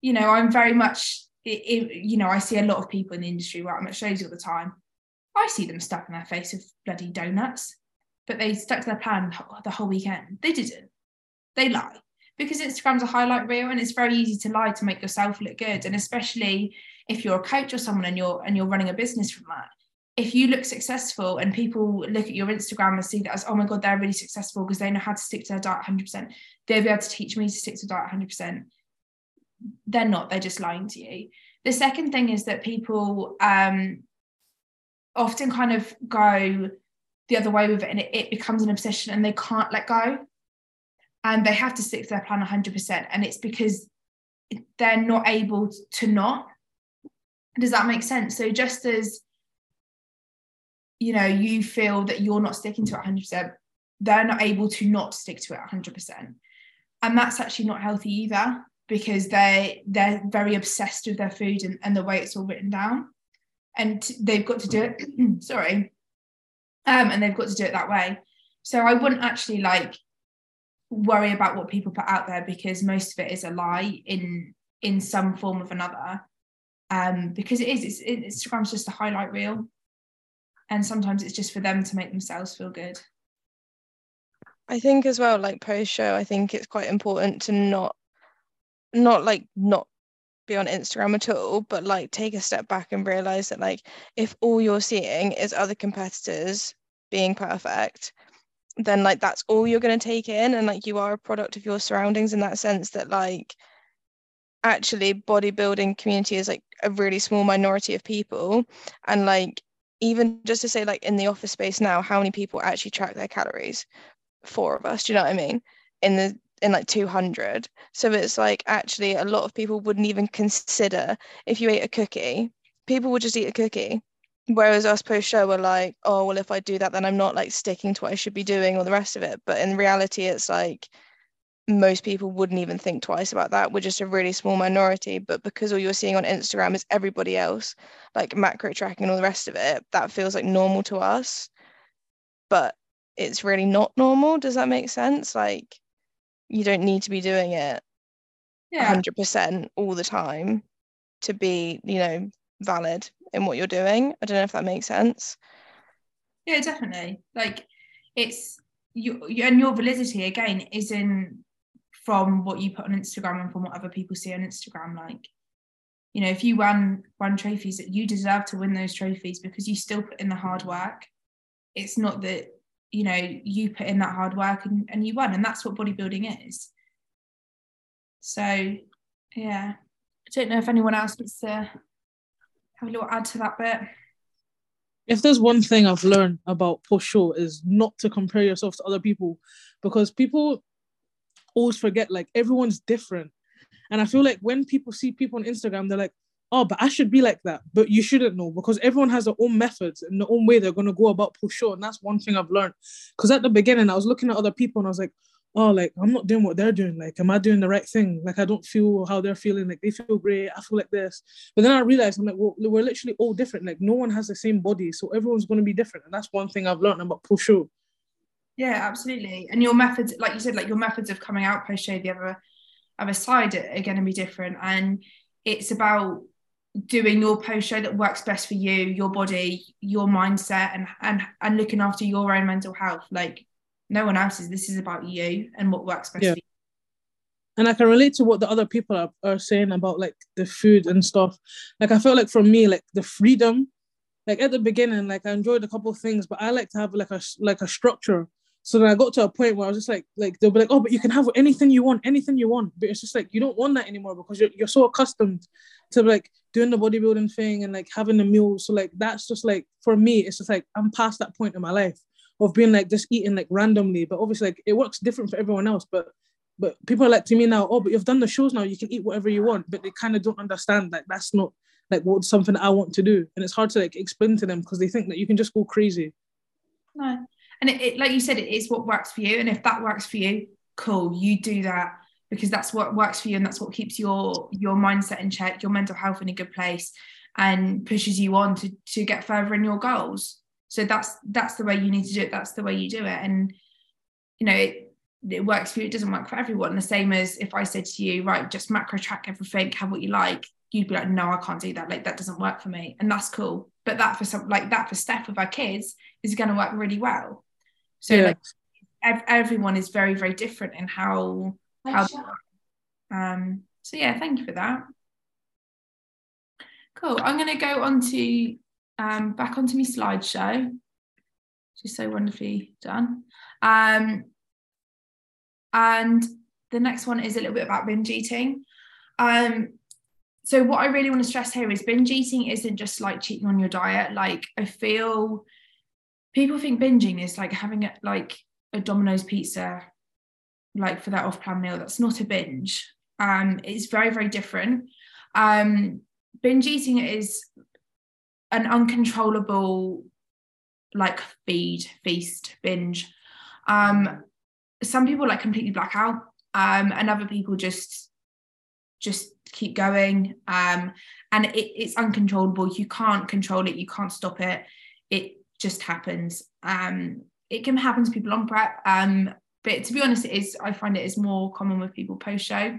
You know, I'm very much. It, it, you know, I see a lot of people in the industry where I'm at shows all the time, I see them stuck in their face with bloody donuts, but they stuck to their plan the whole weekend. They didn't. They lie because Instagram's a highlight reel, and it's very easy to lie to make yourself look good. And especially if you're a coach or someone and you're and you're running a business from that. If you look successful and people look at your Instagram and see that as, oh my God, they're really successful because they know how to stick to their diet 100%, they'll be able to teach me to stick to diet 100%. They're not, they're just lying to you. The second thing is that people um, often kind of go the other way with it and it, it becomes an obsession and they can't let go. And they have to stick to their plan 100% and it's because they're not able to not. Does that make sense? So just as you know you feel that you're not sticking to it 100% they're not able to not stick to it 100% and that's actually not healthy either because they they're very obsessed with their food and, and the way it's all written down. And they've got to do it sorry um and they've got to do it that way. So i wouldn't actually like worry about what people put out there because most of it is a lie in in some form of another. Um because it is it's it, instagram's just a highlight reel. And sometimes it's just for them to make themselves feel good. I think as well like post show i think it's quite important to not not like not be on Instagram at all, but like take a step back and realize that like if all you're seeing is other competitors being perfect, then like that's all you're going to take in and like you are a product of your surroundings in that sense that like actually bodybuilding community is like a really small minority of people. And like even just to say like in the office space now how many people actually track their calories? Four of us do you know what i mean? In the in like 200 so it's like actually a lot of people wouldn't even consider if you ate a cookie. People would just eat a cookie. Whereas us post show were like oh well if i do that then i'm not like sticking to what i should be doing or the rest of it. But in reality it's like most people wouldn't even think twice about that. We're just a really small minority but because all you're seeing on instagram is everybody else like macro tracking and all the rest of it that feels like normal to us. But it's really not normal. Does that make sense? Like you don't need to be doing it yeah. 100% all the time to be you know valid in what you're doing. I don't know if that makes sense. Yeah definitely. Like it's you and your validity again is in from what you put on instagram and from what other people see on instagram. Like you know if you won won trophies that you deserve to win those trophies because you still put in the hard work. It's not that you know you put in that hard work and, and you won and that's what bodybuilding is. So yeah. I don't know if anyone else wants to have a little add to that bit. If there's one thing I've learned about post show is not to compare yourself to other people because people always forget like everyone's different. And I feel like when people see people on Instagram, they're like, oh, but I should be like that. But you shouldn't know because everyone has their own methods and their own way they're going to go about push. And that's one thing I've learned. Because at the beginning, I was looking at other people and I was like, oh, like I'm not doing what they're doing. Like, am I doing the right thing? Like, I don't feel how they're feeling. Like, they feel great. I feel like this. But then I realized I'm like, well, we're literally all different. Like, no one has the same body. So everyone's going to be different. And that's one thing I've learned about push. Yeah, absolutely. And your methods, like you said, like your methods of coming out post the other other side are going to be different. And it's about doing your post show that works best for you, your body, your mindset, and and and looking after your own mental health. Like no one else's. This is about you and what works best Yeah. for you. and I can relate to what the other people are, are saying about like the food and stuff. Like I feel like for me, like the freedom, like at the beginning, like I enjoyed a couple of things, but I like to have like a like a structure. So then I got to a point where I was just like, like they'll be like, oh, but you can have anything you want, anything you want. But it's just like you don't want that anymore because you're you're so accustomed to like doing the bodybuilding thing and like having the meals. So like that's just like for me, it's just like I'm past that point in my life of being like just eating like randomly. But obviously like it works different for everyone else. But but people are like to me now, oh, but you've done the shows now, you can eat whatever you want. But they kind of don't understand like that's not like what something I want to do. And it's hard to like explain to them because they think that you can just go crazy. No. And it, it, like you said, it is what works for you. And if that works for you, cool, you do that because that's what works for you and that's what keeps your your mindset in check, your mental health in a good place and pushes you on to to get further in your goals. So that's that's the way you need to do it. That's the way you do it. And you know, it it works for you, it doesn't work for everyone. The same as if I said to you, right, just macro track everything, have what you like, you'd be like, no, I can't do that. Like that doesn't work for me. And that's cool. But that for some like that for Steph with our kids is going to work really well. So Yeah. like ev- everyone is very, very different in how how um so yeah, thank you for that. Cool. I'm gonna go on to um back onto my slideshow. Which is so wonderfully done. Um and the next one is a little bit about binge eating. Um, so what I really want to stress here is binge eating isn't just like cheating on your diet. Like I feel people think binging is like having a, like a Domino's pizza, like for that off-plan meal. That's not a binge. Um, it's very very different. Um, binge eating is an uncontrollable like feed feast binge. Um, some people like completely black out um, and other people just just keep going um, and it, it's uncontrollable you can't control it you can't stop it it just happens um, it can happen to people on prep um, but to be honest it is i find it is more common with people post show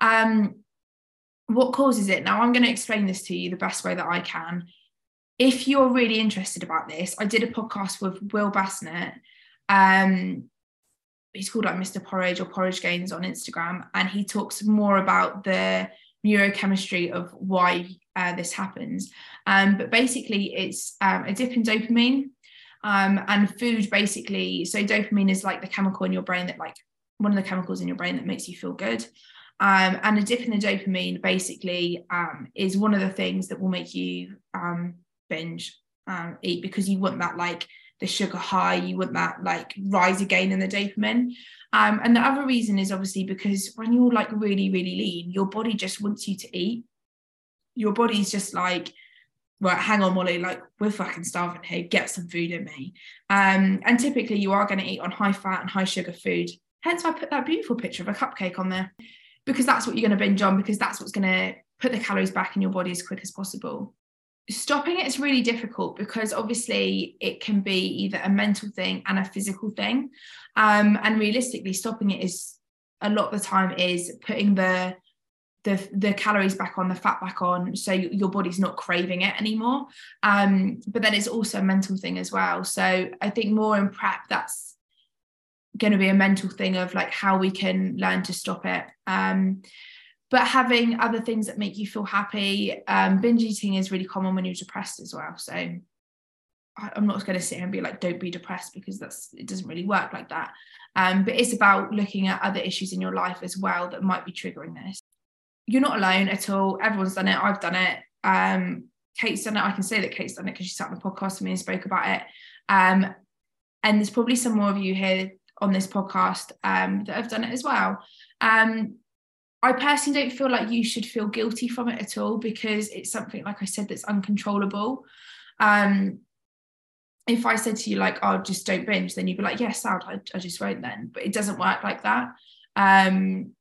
um, what causes it? Now i'm going to explain this to you the best way that i can. If you're really interested about this i did a podcast with will bassnett um, he's called like Mr. Porridge or Porridge Gains on Instagram, and he talks more about the neurochemistry of why uh, this happens. Um, but basically, it's um, a dip in dopamine, um, and food basically. So dopamine is like the chemical in your brain that like one of the chemicals in your brain that makes you feel good. Um, and a dip in the dopamine basically um, is one of the things that will make you um, binge eat because you want that like the sugar high, you want that like rise again in the dopamine. Um, and the other reason is obviously because when you're like really, really lean, your body just wants you to eat. Your body's just like, right, hang on, Molly, like we're fucking starving here, get some food in me. Um, and typically you are going to eat on high fat and high sugar food. Hence, I put that beautiful picture of a cupcake on there because that's what you're going to binge on, because that's what's going to put the calories back in your body as quick as possible stopping it is really difficult because obviously it can be either a mental thing and a physical thing um, and realistically stopping it is a lot of the time is putting the the, the calories back on the fat back on so your body's not craving it anymore. Um, but then it's also a mental thing as well. So i think more in prep that's going to be a mental thing of like how we can learn to stop it. Um, but having other things that make you feel happy um, binge eating is really common when you're depressed as well. So I, i'm not going to sit here and be like don't be depressed because that's it doesn't really work like that. Um, but it's about looking at other issues in your life as well that might be triggering this you're not alone at all everyone's done it i've done it um, kate's done it i can say that kate's done it because she sat on the podcast with me and spoke about it um, and there's probably some more of you here on this podcast um, that have done it as well um, I personally don't feel like you should feel guilty from it at all because it's something, like I said, that's uncontrollable. Um, if I said to you, like, oh, just don't binge, then you'd be like, yes, yeah, I, I just won't then. But it doesn't work like that. Um,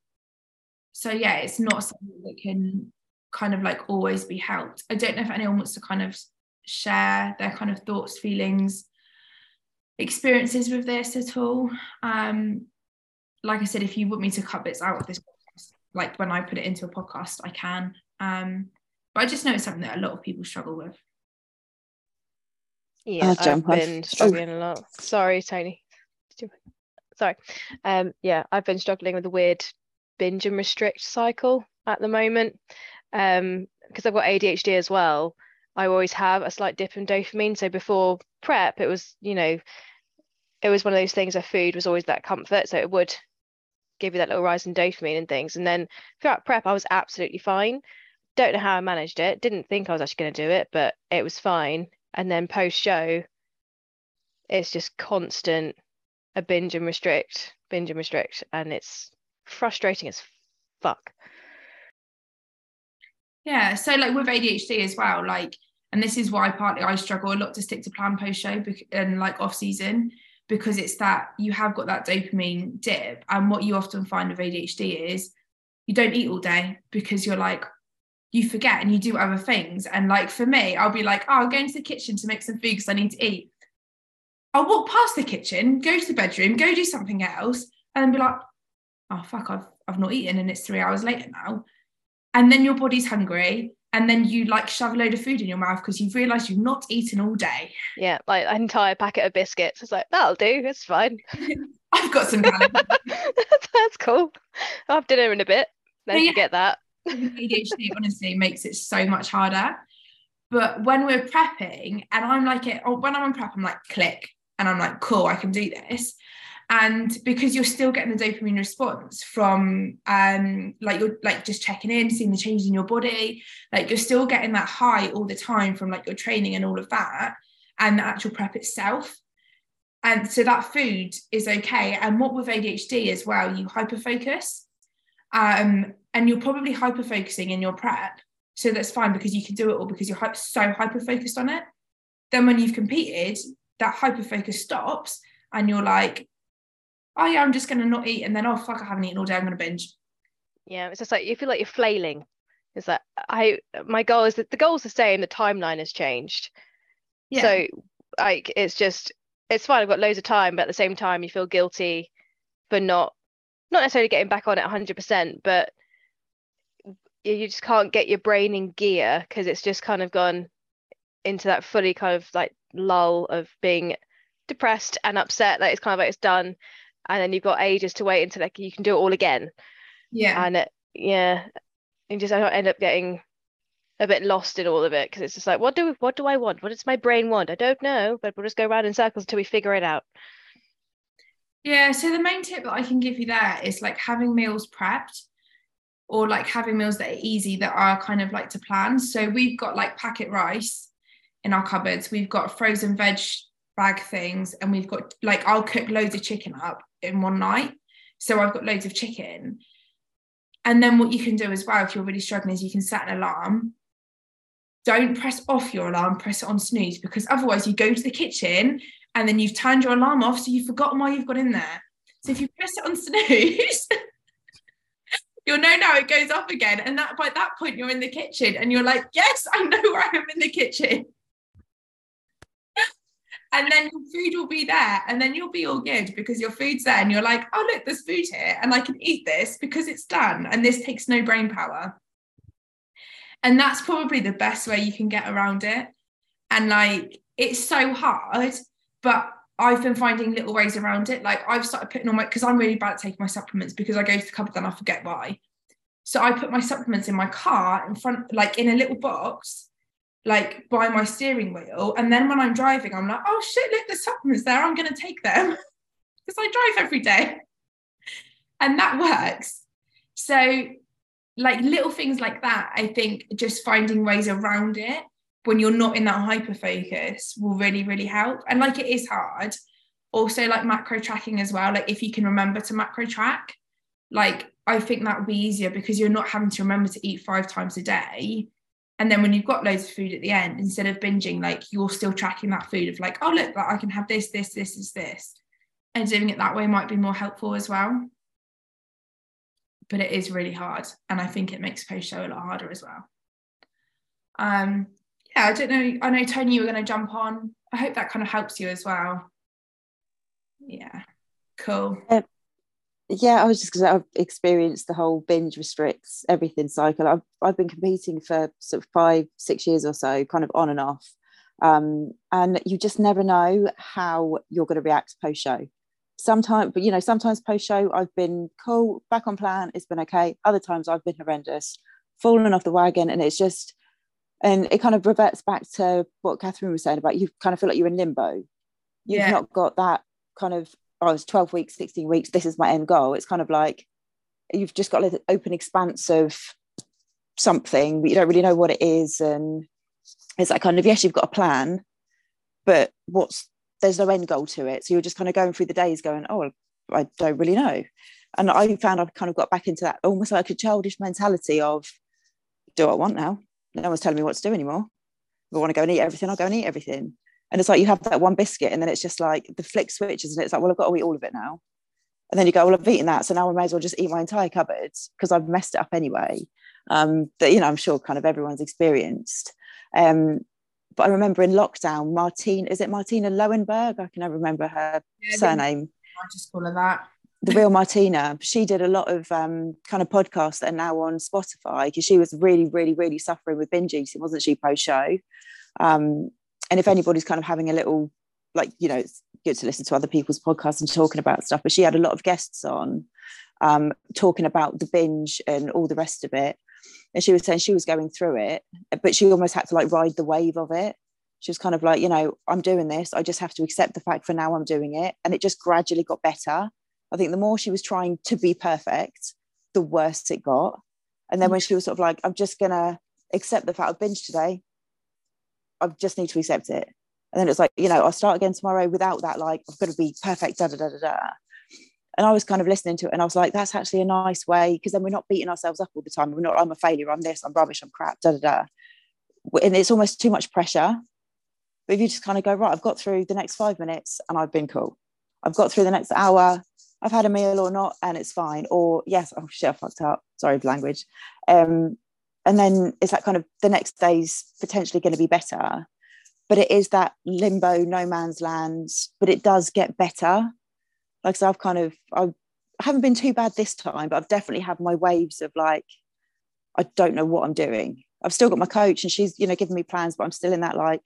so, yeah, it's not something that can kind of like always be helped. I don't know if anyone wants to kind of share their kind of thoughts, feelings experiences with this at all. Um, like I said, if you want me to cut bits out of this podcast, like when I put it into a podcast, I can. Um, but I just know it's something that a lot of people struggle with. Yeah, I've been struggling oh. a lot. Sorry, Tony. Sorry. Um, yeah, I've been struggling with a weird binge and restrict cycle at the moment. Um, because I've got ADHD as well. I always have a slight dip in dopamine. So before prep, it was, you know, it was one of those things where food was always that comfort. So it would give you that little rise in dopamine and things. And then throughout prep, I was absolutely fine. Don't know how I managed it. Didn't think I was actually going to do it, but it was fine. And then post show, it's just constant a binge and restrict, binge and restrict. And it's frustrating as fuck. Yeah. So like with ADHD as well, like, and this is why partly I struggle a lot to stick to plan post show and like off season because it's that you have got that dopamine dip. And what you often find with ADHD is you don't eat all day because you're like, you forget and you do other things. And like for me, I'll be like, oh, I'll go into the kitchen to make some food because I need to eat. I'll walk past the kitchen, go to the bedroom, go do something else, and be like, oh fuck, I've I've not eaten and it's three hours later now. And then your body's hungry and then you like shove a load of food in your mouth because you've realized you've not eaten all day. Yeah, like an entire packet of biscuits. It's like that'll do. It's fine. I've got some. That's cool. I'll have dinner in a bit. Then yeah, get that. ADHD honestly makes it so much harder. But when we're prepping, and I'm like it, or when I'm on prep, I'm like click, and I'm like cool, I can do this and because you're still getting the dopamine response from um like you're like just checking in seeing the changes in your body like you're still getting that high all the time from like your training and all of that and the actual prep itself. And so that food is okay. And what with adhd as well you hyperfocus um and you're probably hyper focusing in your prep. So that's fine because you can do it all because you're so hyper focused on it. Then when you've competed that hyper focus stops and you're like oh yeah, I'm just gonna not eat, and then oh fuck, I haven't eaten all day. I'm gonna binge. Yeah, it's just like you feel like you're flailing. Is that I? My goal is that the goal's the same. The timeline has changed. Yeah. So like it's just it's fine. I've got loads of time, but at the same time, you feel guilty for not not necessarily getting back on it 100%, but you just can't get your brain in gear because it's just kind of gone into that fully kind of like lull of being depressed and upset that it's kind of like it's done and then you've got ages to wait until like you can do it all again. Yeah. And it, yeah and just I end up getting a bit lost in all of it because it's just like what do what do I want? What does my brain want? I don't know but we'll just go around in circles until we figure it out. Yeah so the main tip that I can give you there is like having meals prepped or like having meals that are easy that are kind of like to plan. So we've got like packet rice in our cupboards we've got frozen veg bag things and we've got like I'll cook loads of chicken up in one night. So I've got loads of chicken. And then what you can do as well, if you're really struggling, is you can set an alarm. Don't press off your alarm, press it on snooze, because otherwise you go to the kitchen and then you've turned your alarm off, so you've forgotten why you've got in there. So if you press it on snooze, you'll know now it goes off again. And that by that point you're in the kitchen and you're like, yes, I know where I am in the kitchen and then your food will be there and then you'll be all good because your food's there and you're like oh look there's food here and i can eat this because it's done and this takes no brain power. And that's probably the best way you can get around it. And like it's so hard but i've been finding little ways around it. Like i've started putting on my because i'm really bad at taking my supplements because i go to the cupboard and i forget why. So i put my supplements in my car in front like in a little box like by my steering wheel. And then when I'm driving, I'm like, oh shit, look, the supplements there. I'm going to take them because I drive every day. And that works. So, like little things like that, I think just finding ways around it when you're not in that hyper focus will really, really help. And like it is hard. Also, like macro tracking as well. Like if you can remember to macro track, like I think that would be easier because you're not having to remember to eat five times a day and then when you've got loads of food at the end instead of binging like you're still tracking that food of like oh look like i can have this this this is this. And doing it that way might be more helpful as well. But it is really hard and i think it makes post show a lot harder as well. Um yeah i don't know. I know tony you were going to jump on. I hope that kind of helps you as well. Yeah. Cool. Uh, yeah, I was just because I've experienced the whole binge restricts everything cycle. I've I've been competing for sort of five, six years or so, kind of on and off. Um, and you just never know how you're going to react post show. Sometimes, but you know, sometimes post show I've been cool, back on plan, it's been okay. Other times I've been horrendous, fallen off the wagon, and it's just, and it kind of reverts back to what Catherine was saying about you kind of feel like you're in limbo. You've Yeah. not got that kind of oh, it's 12 weeks, 16 weeks, this is my end goal. It's kind of like you've just got an open expanse of something, but you don't really know what it is. And it's like kind of, yes, you've got a plan, but what's there's no end goal to it. So you're just kind of going through the days going, oh, I don't really know. And I found I've kind of got back into that almost like a childish mentality of, do I want now? No one's telling me what to do anymore. If I want to go and eat everything, I'll go and eat everything. And it's like you have that one biscuit, and then it's just like the flick switches, and it's like, well, I've got to eat all of it now. And then you go, well, I've eaten that, so now I may as well just eat my entire cupboard because I've messed it up anyway. Um, that you know, I'm sure kind of everyone's experienced. Um, but I remember in lockdown, Martine, is it Martina Lowenberg? I can never remember her Yeah, surname I just call her that. the real Martina, she did a lot of um, kind of podcasts that are now on Spotify because she was really, really, really suffering with binge eating, wasn't she, post show? Um, and if anybody's kind of having a little, like, you know, it's good to listen to other people's podcasts and talking about stuff, but she had a lot of guests on um, talking about the binge and all the rest of it. And she was saying she was going through it, but she almost had to like ride the wave of it. She was kind of like, you know, I'm doing this. I just have to accept the fact for now I'm doing it. And it just gradually got better. I think the more she was trying to be perfect, the worse it got. And then when she was sort of like, I'm just gonna accept the fact I've binge today, I just need to accept it. And then it's like, you know, I'll start again tomorrow without that, like, I've got to be perfect, da da da da da. And I was kind of listening to it and I was like, that's actually a nice way because then we're not beating ourselves up all the time. We're not, I'm a failure, I'm this, I'm rubbish, I'm crap, da da da. And it's almost too much pressure. But if you just kind of go, right, I've got through the next five minutes and I've been cool. I've got through the next hour, I've had a meal or not, and it's fine. Or yes, oh shit, I fucked up. Sorry language. Um, and then it's that kind of the next day's potentially going to be better. But it is that limbo, no man's land, but it does get better. Like so I've kind of I haven't been too bad this time, but I've definitely had my waves of like, I don't know what I'm doing. I've still got my coach and she's, you know, giving me plans, but I'm still in that like,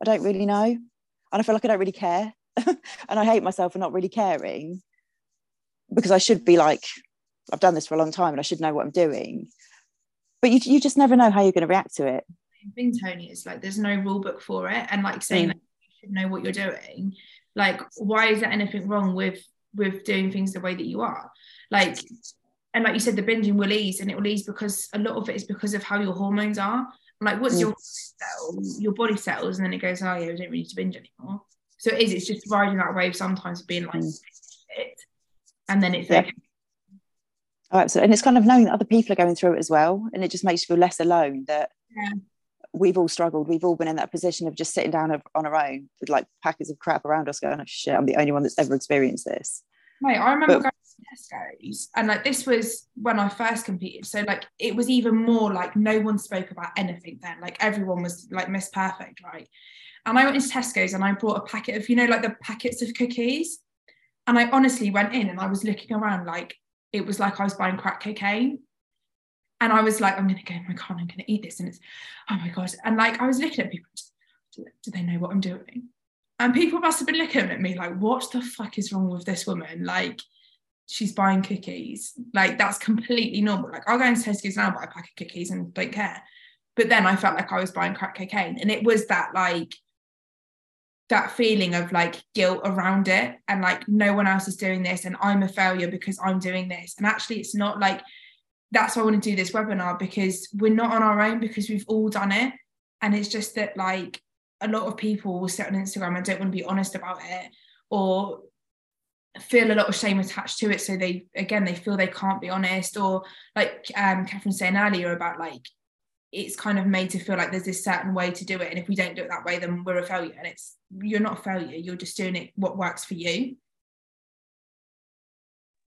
I don't really know. And I feel like I don't really care. and I hate myself for not really caring because I should be like, I've done this for a long time and I should know what I'm doing. But you, you just never know how you're going to react to it. thing, Tony, is like there's no rule book for it. And like saying Mm. that you should know what you're doing, like why is there anything wrong with with doing things the way that you are? Like and like you said, the binging will ease and it will ease because a lot of it is because of how your hormones are. Like what's Mm. your settle, your body settles and then it goes, oh yeah, we don't really need to binge anymore. So it is, it's just riding that wave sometimes of being like Mm. it. And then it's Yeah. okay. Oh, absolutely. And it's kind of knowing that other people are going through it as well. And it just makes you feel less alone that Yeah. we've all struggled. We've all been in that position of just sitting down on our own with like packets of crap around us going, oh, shit, I'm the only one that's ever experienced this. Mate, I remember But- going to Tesco's and like this was when I first competed. So like it was even more like no one spoke about anything then. Like everyone was like Miss Perfect, right? And I went into Tesco's and I brought a packet of, you know, like the packets of cookies. And I honestly went in and I was looking around like it was like I was buying crack cocaine. And I was like, I'm gonna go in my car and I'm gonna eat this. And it's oh my god. And like I was looking at people, do, do they know what I'm doing? And people must have been looking at me like, what the fuck is wrong with this woman? Like, she's buying cookies. Like, that's completely normal. Like, I'll go into Tesco's now, buy a pack of cookies and don't care. But then I felt like I was buying crack cocaine. And it was that, like, that feeling of like guilt around it and like no one else is doing this and I'm a failure because I'm doing this. And actually, it's not like that's why I want to do this webinar because we're not on our own because we've all done it. And it's just that, like, a lot of people will sit on Instagram and don't want to be honest about it or feel a lot of shame attached to it. So they again they feel they can't be honest, or like um Catherine saying earlier about like it's kind of made to feel like there's this certain way to do it. And if we don't do it that way, then we're a failure. And it's you're not a failure, you're just doing it what works for you.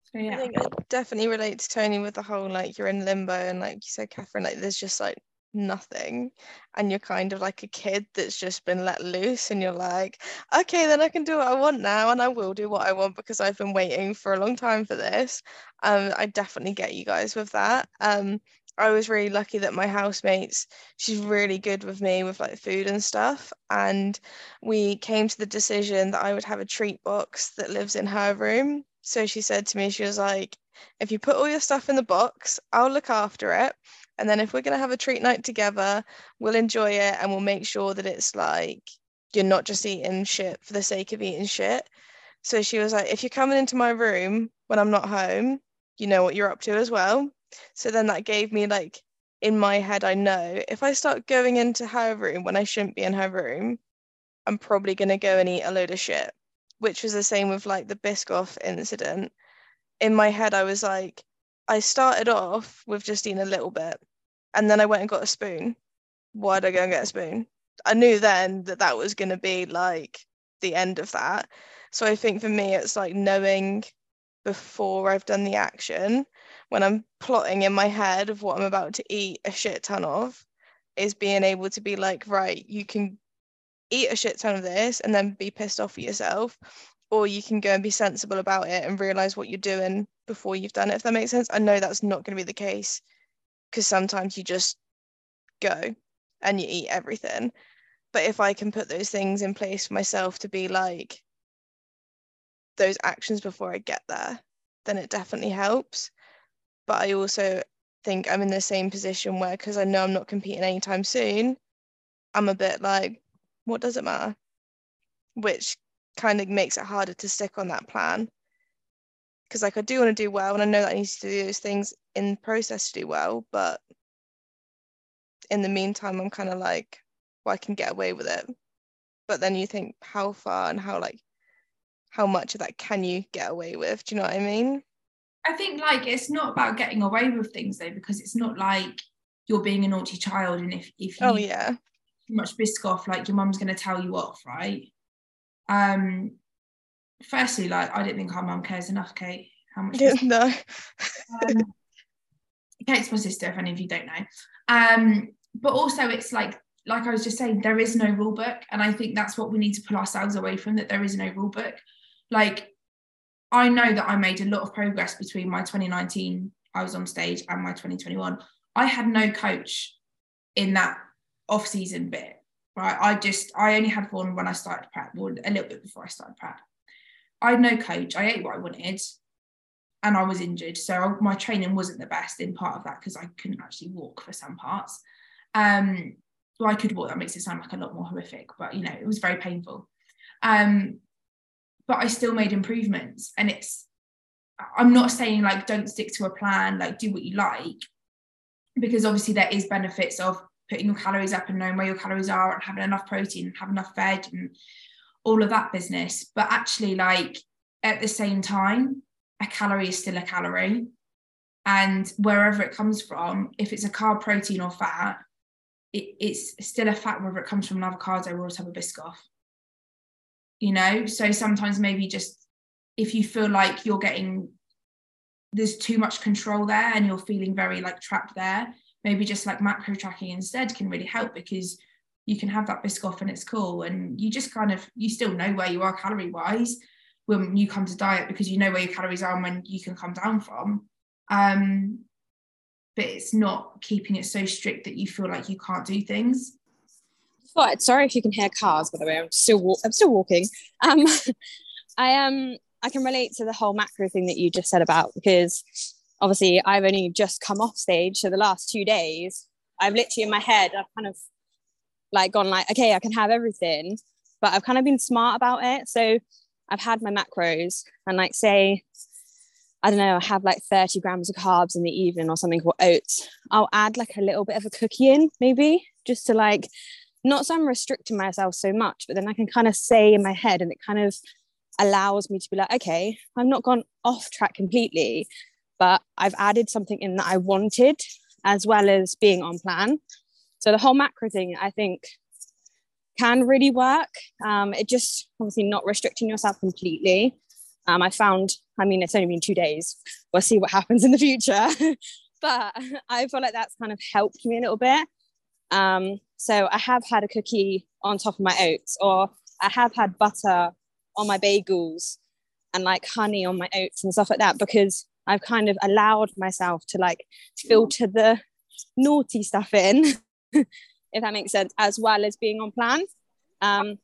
So I yeah. think I definitely relate to Tony with the whole like you're in limbo and like you said, Catherine, like there's just like nothing and you're kind of like a kid that's just been let loose and you're like okay then i can do what i want now and i will do what i want because i've been waiting for a long time for this um i definitely get you guys with that um i was really lucky that my housemates she's really good with me with like food and stuff and we came to the decision that i would have a treat box that lives in her room so she said to me she was like if you put all your stuff in the box i'll look after it and then if we're going to have a treat night together, we'll enjoy it and we'll make sure that it's like you're not just eating shit for the sake of eating shit. So she was like, if you're coming into my room when I'm not home, you know what you're up to as well. So then that gave me like in my head, I know if I start going into her room when I shouldn't be in her room, I'm probably to go and eat a load of shit, which was the same with like the Biscoff incident. In my head, I was like, I started off with just eating a little bit and then I went and got a spoon. Why did I go and get a spoon? I knew then that that was going to be like the end of that. So I think for me, it's like knowing before I've done the action, when I'm plotting in my head of what I'm about to eat a shit ton of, is being able to be like, right, you can eat a shit ton of this and then be pissed off at yourself, or you can go and be sensible about it and realize what you're doing before you've done it if that makes sense. I know that's not going to be the case because sometimes you just go and you eat everything. But if i can put those things in place for myself to be like those actions before i get there then it definitely helps but i also think i'm in the same position where because i know i'm not competing anytime soon i'm a bit like what does it matter? Which kind of makes it harder to stick on that plan. Because like I do want to do well and I know that I need to do those things in process to do well but in the meantime I'm kind of like well I can get away with it. But then you think how far and how like how much of that can you get away with? Do you know what I mean I think like it's not about getting away with things though because it's not like you're being a naughty child and if if you oh yeah. too much Biscoff like your mum's going to tell you off right? Um firstly like I don't think our mum cares enough Kate how much yeah, no. um, Kate's my sister if any of you don't know. Um but also it's like like I was just saying there is no rule book and I think that's what we need to pull ourselves away from that there is no rule book. Like I know that I made a lot of progress between my 2019 I was on stage and my 2021 I had no coach in that off season bit right? I just, I only had one when I started prep, or a little bit before I started prep. I had no coach. I ate what I wanted and I was injured. So my training wasn't the best in part of that because I couldn't actually walk for some parts. Um, well, I could walk, that makes it sound like a lot more horrific, but you know, it was very painful. Um, but I still made improvements. And it's, I'm not saying like don't stick to a plan, like do what you like, because obviously there is benefits of putting your calories up and knowing where your calories are and having enough protein and have enough veg and all of that business. But actually, like at the same time, a calorie is still a calorie. And wherever it comes from, if it's a carb, protein, or fat, it, it's still a fat, whether it comes from an avocado or a tub of Biscoff. You know, so sometimes maybe just if you feel like you're getting there's too much control there and you're feeling very like trapped there, maybe just like macro tracking instead can really help because you can have that Biscoff and it's cool. And you just kind of you still know where you are calorie wise when you come to diet because you know where your calories are and when you can come down from. Um but it's not keeping it so strict that you feel like you can't do things sorry if you can hear cars by the way i'm still i'm still walking um i um i can relate to the whole macro thing that you just said about because obviously I've only just come off stage. So the last two days, I've literally in my head, I've kind of like gone like, okay, I can have everything, but I've kind of been smart about it. So I've had my macros and like say, I don't know, I have like 30 grams of carbs in the evening or something or oats. I'll add like a little bit of a cookie in, maybe just to like not so I'm restricting myself so much, but then I can kind of say in my head and it kind of allows me to be like, okay, I've not gone off track completely, but I've added something in that I wanted as well as being on plan. So the whole macro thing, I think, can really work. Um, it just obviously not restricting yourself completely. Um, I found, I mean, it's only been two days. We'll see what happens in the future. but I feel like that's kind of helped me a little bit. Um, so I have had a cookie on top of my oats, or I have had butter on my bagels and like honey on my oats and stuff like that because I've kind of allowed myself to like filter the naughty stuff in, if that makes sense, as well as being on plan. Um,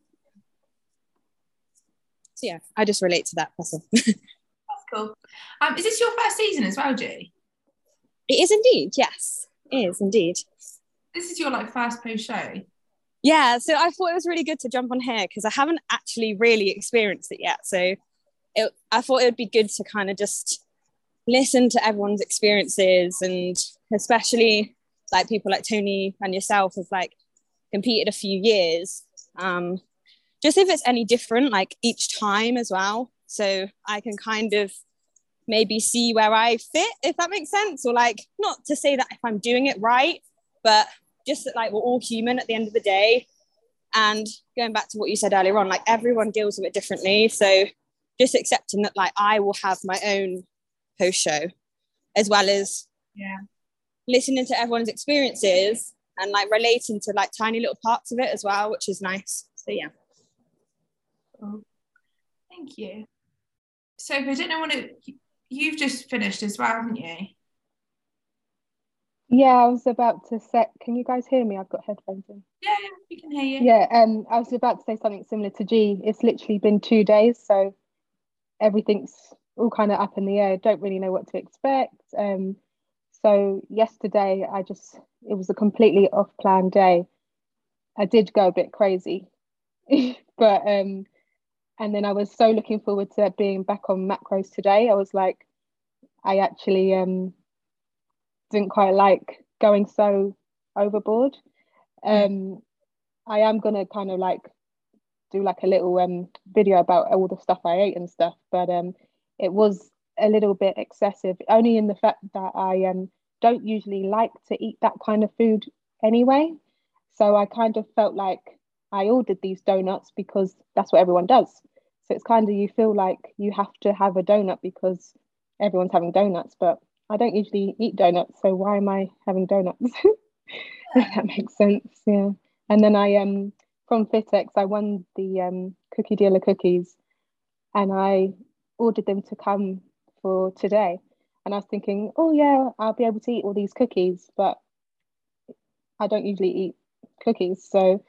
so yeah, I just relate to that person. That's cool. Um, is this your first season as well, G? It is indeed, yes. It is indeed. This is your like first post show. Yeah, so I thought it was really good to jump on here because I haven't actually really experienced it yet. So it, I thought it would be good to kind of just listen to everyone's experiences and especially like people like Tony and yourself have like competed a few years. Um, just if it's any different, like each time as well. So I can kind of maybe see where I fit, if that makes sense. Or like, not to say that if I'm doing it right, but just that like we're all human at the end of the day. And going back to what you said earlier on, like everyone deals with it differently. So just accepting that like I will have my own post show as well as yeah listening to everyone's experiences and like relating to like tiny little parts of it as well, which is nice. So yeah. Thank you. So if I don't know what it, you've just finished as well, haven't you? Yeah, I was about to set. Can you guys hear me? I've got headphones in. Yeah, we can hear you. Yeah, um, I was about to say something similar to G. It's literally been two days, so everything's all kind of up in the air. Don't really know what to expect. Um, so yesterday, I just it was a completely off-plan day. I did go a bit crazy, but um, and then I was so looking forward to being back on macros today. I was like, I actually um didn't quite like going so overboard. Um, I am gonna kind of like do like a little um video about all the stuff I ate and stuff, but um, it was a little bit excessive, only in the fact that I um don't usually like to eat that kind of food anyway. So I kind of felt like I ordered these donuts because that's what everyone does. So it's kind of you feel like you have to have a donut because everyone's having donuts, but I don't usually eat donuts, so why am I having donuts? if that makes sense, yeah. And then I um from Fitex, I won the um, cookie dealer cookies, and I ordered them to come for today. And I was thinking, oh yeah, I'll be able to eat all these cookies, but I don't usually eat cookies, so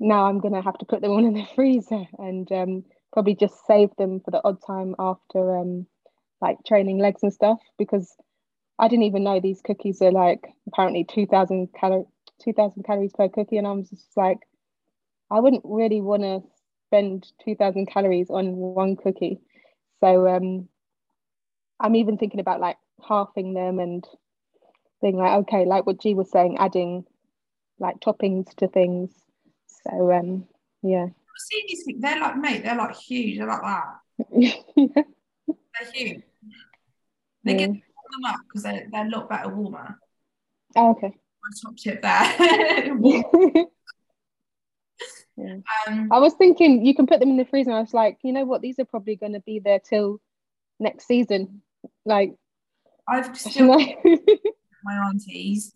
now I'm gonna have to put them all in the freezer and um, probably just save them for the odd time after um, like training legs and stuff because I didn't even know these cookies are like apparently 2000 calories 2000 calories per cookie and I was just like I wouldn't really want to spend 2000 calories on one cookie. So um I'm even thinking about like halving them and being like okay like what G was saying adding like toppings to things. So um yeah. See these things. They're like mate they're like huge. They're like that. They're huge. They yeah. get them up because they're, they're a lot better warmer. Oh, okay. My top tip there. yeah. um, I was thinking you can put them in the freezer. I was like, you know what? These are probably going to be there till next season. Like, I've still my aunties.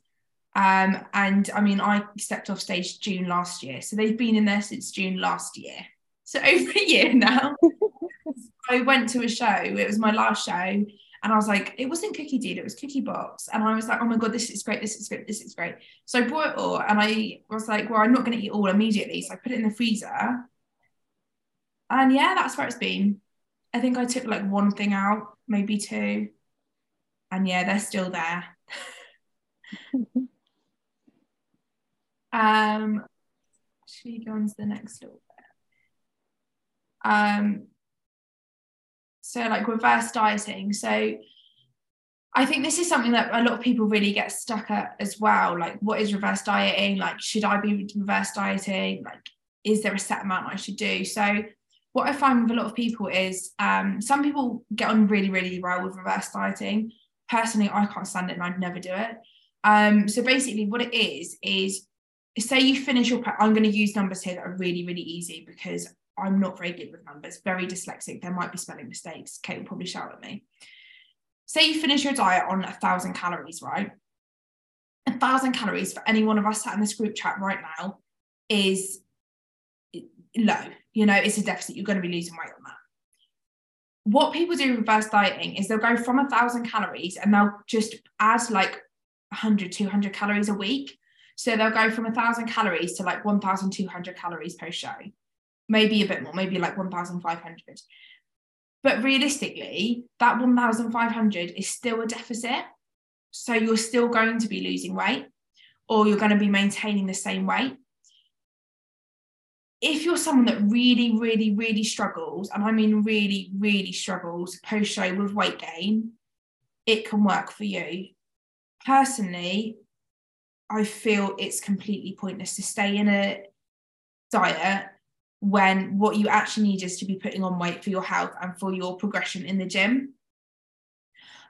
Um, and I mean, I stepped off stage June last year, so they've been in there since June last year. So over a year now. I went to a show. It was my last show, and I was like, it wasn't Cookie Dude, it was Cookie Box. And I was like, oh my God, this is great, this is great, this is great. So I bought it all and I was like, well, I'm not going to eat all immediately. So I put it in the freezer. And yeah, that's where it's been. I think I took like one thing out, maybe two. And yeah, they're still there. um, should we go on to the next little bit? Um, so like reverse dieting so I think this is something that a lot of people really get stuck at as well. Like, what is reverse dieting? Like, should I be reverse dieting? Like, is there a set amount I should do? So, what I find with a lot of people is um, some people get on really, really well with reverse dieting. Personally, I can't stand it and I'd never do it. Um, so, basically, what it is, is say you finish your, I'm going to use numbers here that are really, really easy because I'm not very good with numbers, very dyslexic. There might be spelling mistakes. Kate will probably shout at me. Say you finish your diet on a thousand calories, right? a thousand calories for any one of us sat in this group chat right now is low. You know, it's a deficit. You're going to be losing weight on that. What people do reverse dieting is they'll go from a thousand calories and they'll just add like 100, 200 calories a week. So they'll go from a thousand calories to like 1,200 calories post show, maybe a bit more, maybe like 1,500. But realistically, that 1,500 is still a deficit. So you're still going to be losing weight or you're going to be maintaining the same weight. If you're someone that really, really, really struggles, and I mean really, really struggles post show with weight gain, it can work for you. Personally, I feel it's completely pointless to stay in a diet when what you actually need is to be putting on weight for your health and for your progression in the gym.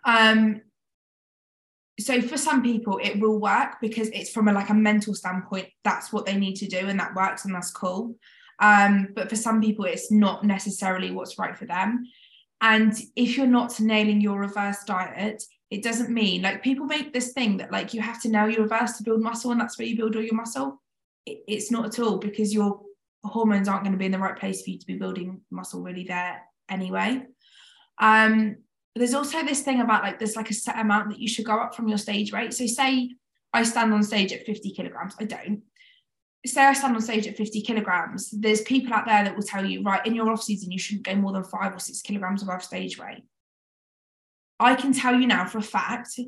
Um, so for some people it will work because it's from a like a mental standpoint that's what they need to do and that works and that's cool. Um, but for some people it's not necessarily what's right for them. And if you're not nailing your reverse diet it doesn't mean like people make this thing that like you have to nail your reverse to build muscle and that's where you build all your muscle. It, it's not at all because your hormones aren't going to be in the right place for you to be building muscle really there anyway. Um, there's also this thing about like there's like a set amount that you should go up from your stage weight. So say I stand on stage at 50 kilograms, I don't. Say I stand on stage at 50 kilograms, there's people out there that will tell you, right, in your off season, you shouldn't go more than five or six kilograms above stage weight. I can tell you now for a fact,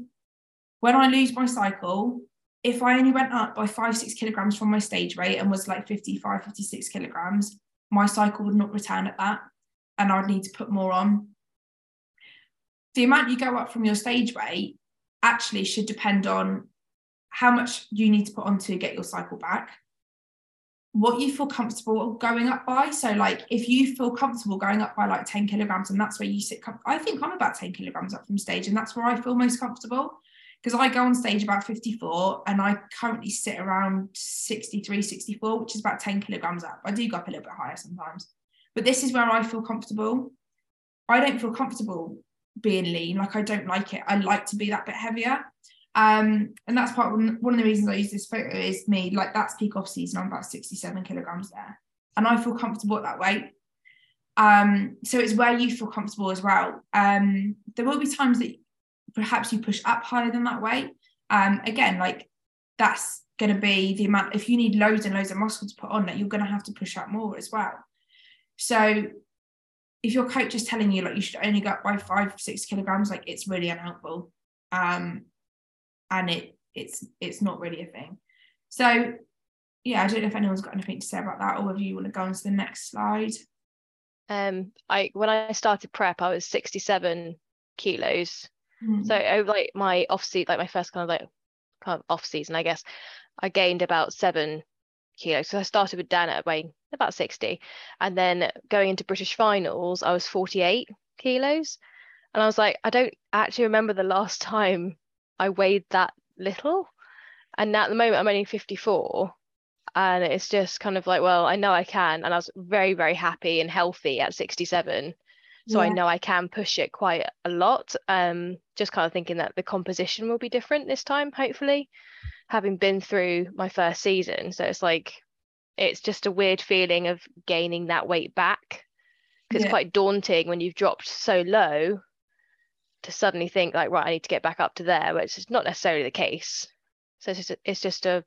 when I lose my cycle, if I only went up by five, six kilograms from my stage weight and was like 55, 56 kilograms, my cycle would not return at that. And I'd need to put more on. The amount you go up from your stage weight actually should depend on how much you need to put on to get your cycle back, what you feel comfortable going up by. So, like, if you feel comfortable going up by like 10 kilograms and that's where you sit, I think I'm about 10 kilograms up from stage, and that's where I feel most comfortable because I go on stage about 54 and I currently sit around 63, 64, which is about 10 kilograms up. I do go up a little bit higher sometimes, but this is where I feel comfortable. I don't feel comfortable being lean. Like I don't like it. I like to be that bit heavier. Um, and that's part of one of the reasons I use this photo is me, like that's peak off season. I'm about 67 kilograms there. And I feel comfortable at that weight. Um, so it's where you feel comfortable as well. Um, there will be times that perhaps you push up higher than that weight. Um, again, like that's going to be the amount, if you need loads and loads of muscle to put on, that you're going to have to push up more as well. So if your coach is telling you like you should only go up by five, six kilograms, like it's really unhelpful. Um, and it it's it's not really a thing. So yeah, I don't know if anyone's got anything to say about that or whether you want to go on to the next slide. Um, I when I started prep, I was 67 kilos Mm. So over like my off season, like my first kind of like kind of off season, I guess, I gained about seven kilos. So I started with Dan at weighing about 60. And then going into British finals, I was 48 kilos. And I was like, I don't actually remember the last time I weighed that little. And now at the moment, I'm only 54. And it's just kind of like, well, I know I can. And I was very, very happy and healthy at 67 so yeah. I know I can push it quite a lot. Um, just kind of thinking that the composition will be different this time, hopefully, having been through my first season. So it's like it's just a weird feeling of gaining that weight back because yeah. it's quite daunting when you've dropped so low to suddenly think like right I need to get back up to there, which is not necessarily the case. So it's just a, it's just a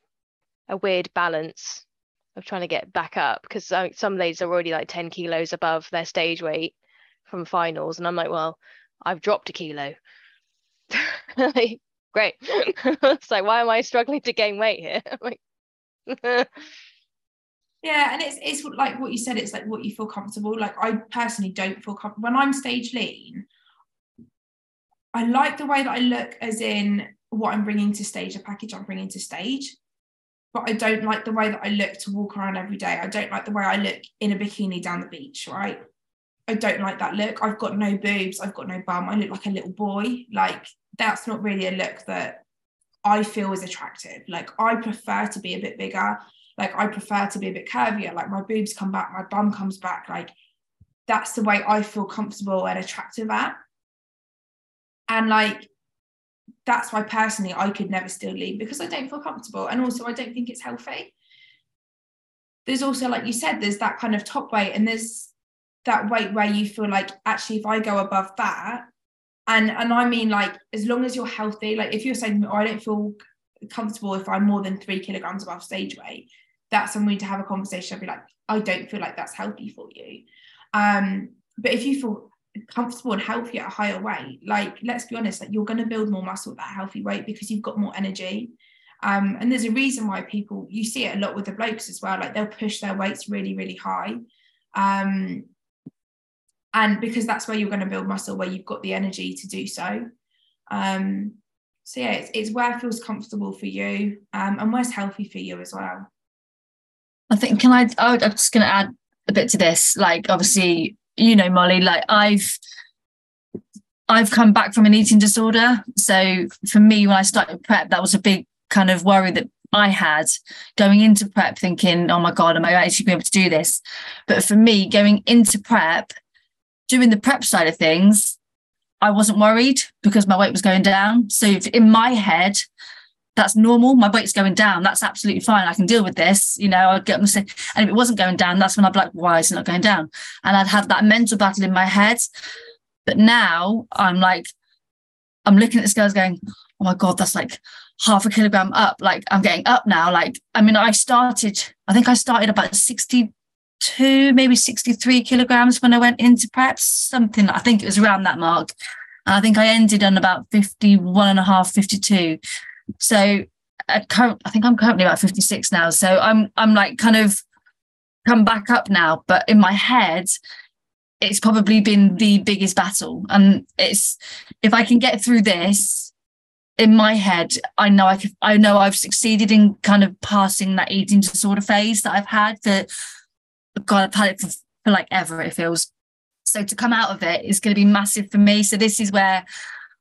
a weird balance of trying to get back up because some ladies are already like 10 kilos above their stage weight from finals and i'm like well i've dropped a kilo like, great it's like why am i struggling to gain weight here like yeah and it's it's like what you said it's like what you feel comfortable like i personally don't feel comfortable when i'm stage lean i like the way that i look as in what i'm bringing to stage a package i'm bringing to stage but I don't like the way that I look to walk around every day. I don't like the way I look in a bikini down the beach, right? I don't like that look. I've got no boobs, I've got no bum, I look like a little boy. Like that's not really a look that I feel is attractive. Like I prefer to be a bit bigger. Like I prefer to be a bit curvier. Like my boobs come back, my bum comes back. Like that's the way I feel comfortable and attractive at. And like that's why personally I could never still leave because I don't feel comfortable. And also I don't think it's healthy. There's also, like you said, there's that kind of top weight, and there's that weight where you feel like actually if I go above that, and and I mean like as long as you're healthy, like if you're saying, oh, I don't feel comfortable if I'm more than three kilograms above stage weight, that's something to have a conversation. I'd be like, I don't feel like that's healthy for you. Um, but if you feel comfortable and healthy at a higher weight, like let's be honest, like you're going to build more muscle at that healthy weight because you've got more energy. Um, and there's a reason why people you see it a lot with the blokes as well, like they'll push their weights really, really high. Um, and because that's where you're going to build muscle, where you've got the energy to do so. Um, so yeah, it's, it's where feels comfortable for you um, and where's healthy for you as well. I think can I? I'm just going to add a bit to this. Like obviously, you know, Molly, like I've I've come back from an eating disorder. So for me, when I started prep, that was a big kind of worry that I had going into prep, thinking, oh my God, am I actually going to be able to do this? But for me, going into prep, doing the prep side of things, I wasn't worried because my weight was going down. So in my head, that's normal. My weight's going down. That's absolutely fine. I can deal with this. You know, I'd get them and if it wasn't going down, that's when I'd be like, why is it not going down? And I'd have that mental battle in my head. But now I'm like, I'm looking at this girl's going, oh my God, that's like half a kilogram up. Like I'm getting up now. Like, I mean, I started, I think I started about 62, maybe 63 kilograms when I went into prep, something, I think it was around that mark. I think I ended on about 51 and a half, 52. So at current, I think I'm currently about 56 now. So I'm I'm like kind of come back up now, but in my head, it's probably been the biggest battle. And it's if I can get through this in my head, I know I can, I know I've succeeded in kind of passing that eating disorder phase that I've had for God, I've had it for, for like ever, it feels. So to come out of it is going to be massive for me. So this is where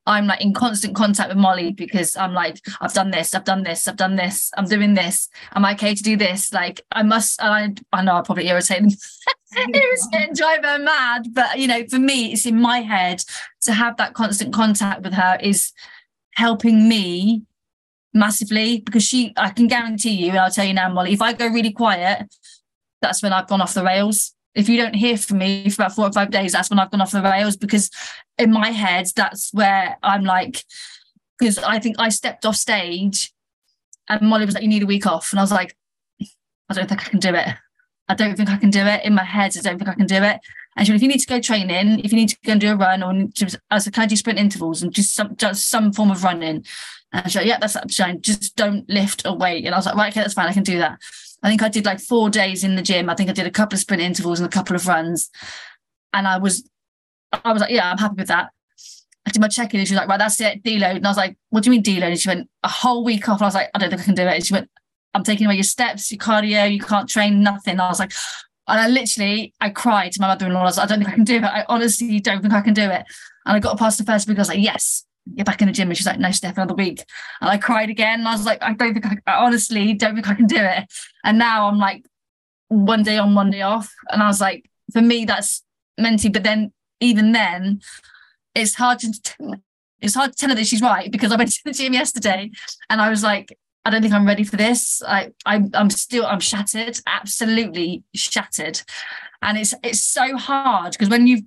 I'm like in constant contact with Molly because I'm like, I've done this, I've done this, I've done this, I'm doing this. Am I okay to do this? Like, I must, I, I know I probably irritate them. was getting drive her mad. But, you know, for me, it's in my head to have that constant contact with her is helping me massively because she, I can guarantee you, and I'll tell you now, Molly, if I go really quiet, that's when I've gone off the rails if you don't hear from me for about four or five days, that's when I've gone off the rails because in my head, that's where I'm like, because I think I stepped off stage and Molly was like, you need a week off. And I was like, I don't think I can do it. I don't think I can do it. In my head, I don't think I can do it. And she went, if you need to go training, if you need to go and do a run, or just, I said, can I do sprint intervals and just some just some form of running? And she yeah, that's fine. Just don't lift or weight. And I was like, right, okay, that's fine. I can do that. I think I did like four days in the gym. I think I did a couple of sprint intervals and a couple of runs. And I was, I was like, yeah, I'm happy with that. I did my check-in and she was like, right, that's it, deload. And I was like, what do you mean deload? And she went, a whole week off. And I was like, I don't think I can do it. And she went, I'm taking away your steps, your cardio, you can't train, nothing. And I was like, and I literally, I cried to my mother-in-law. I was like, I don't think I can do it. I honestly don't think I can do it. And I got past the first week. I was like, yes, get back in the gym. And she's like, no, Steph, another week. And I cried again. And I was like, I don't think I, I honestly don't think I can do it. And now I'm like, one day on, one day off. And I was like, for me, that's mentally. But then, even then, it's hard to it's hard to tell her that she's right because I went to the gym yesterday and I was like, I don't think I'm ready for this. I, I I'm still I'm shattered, absolutely shattered. And it's it's so hard because when you've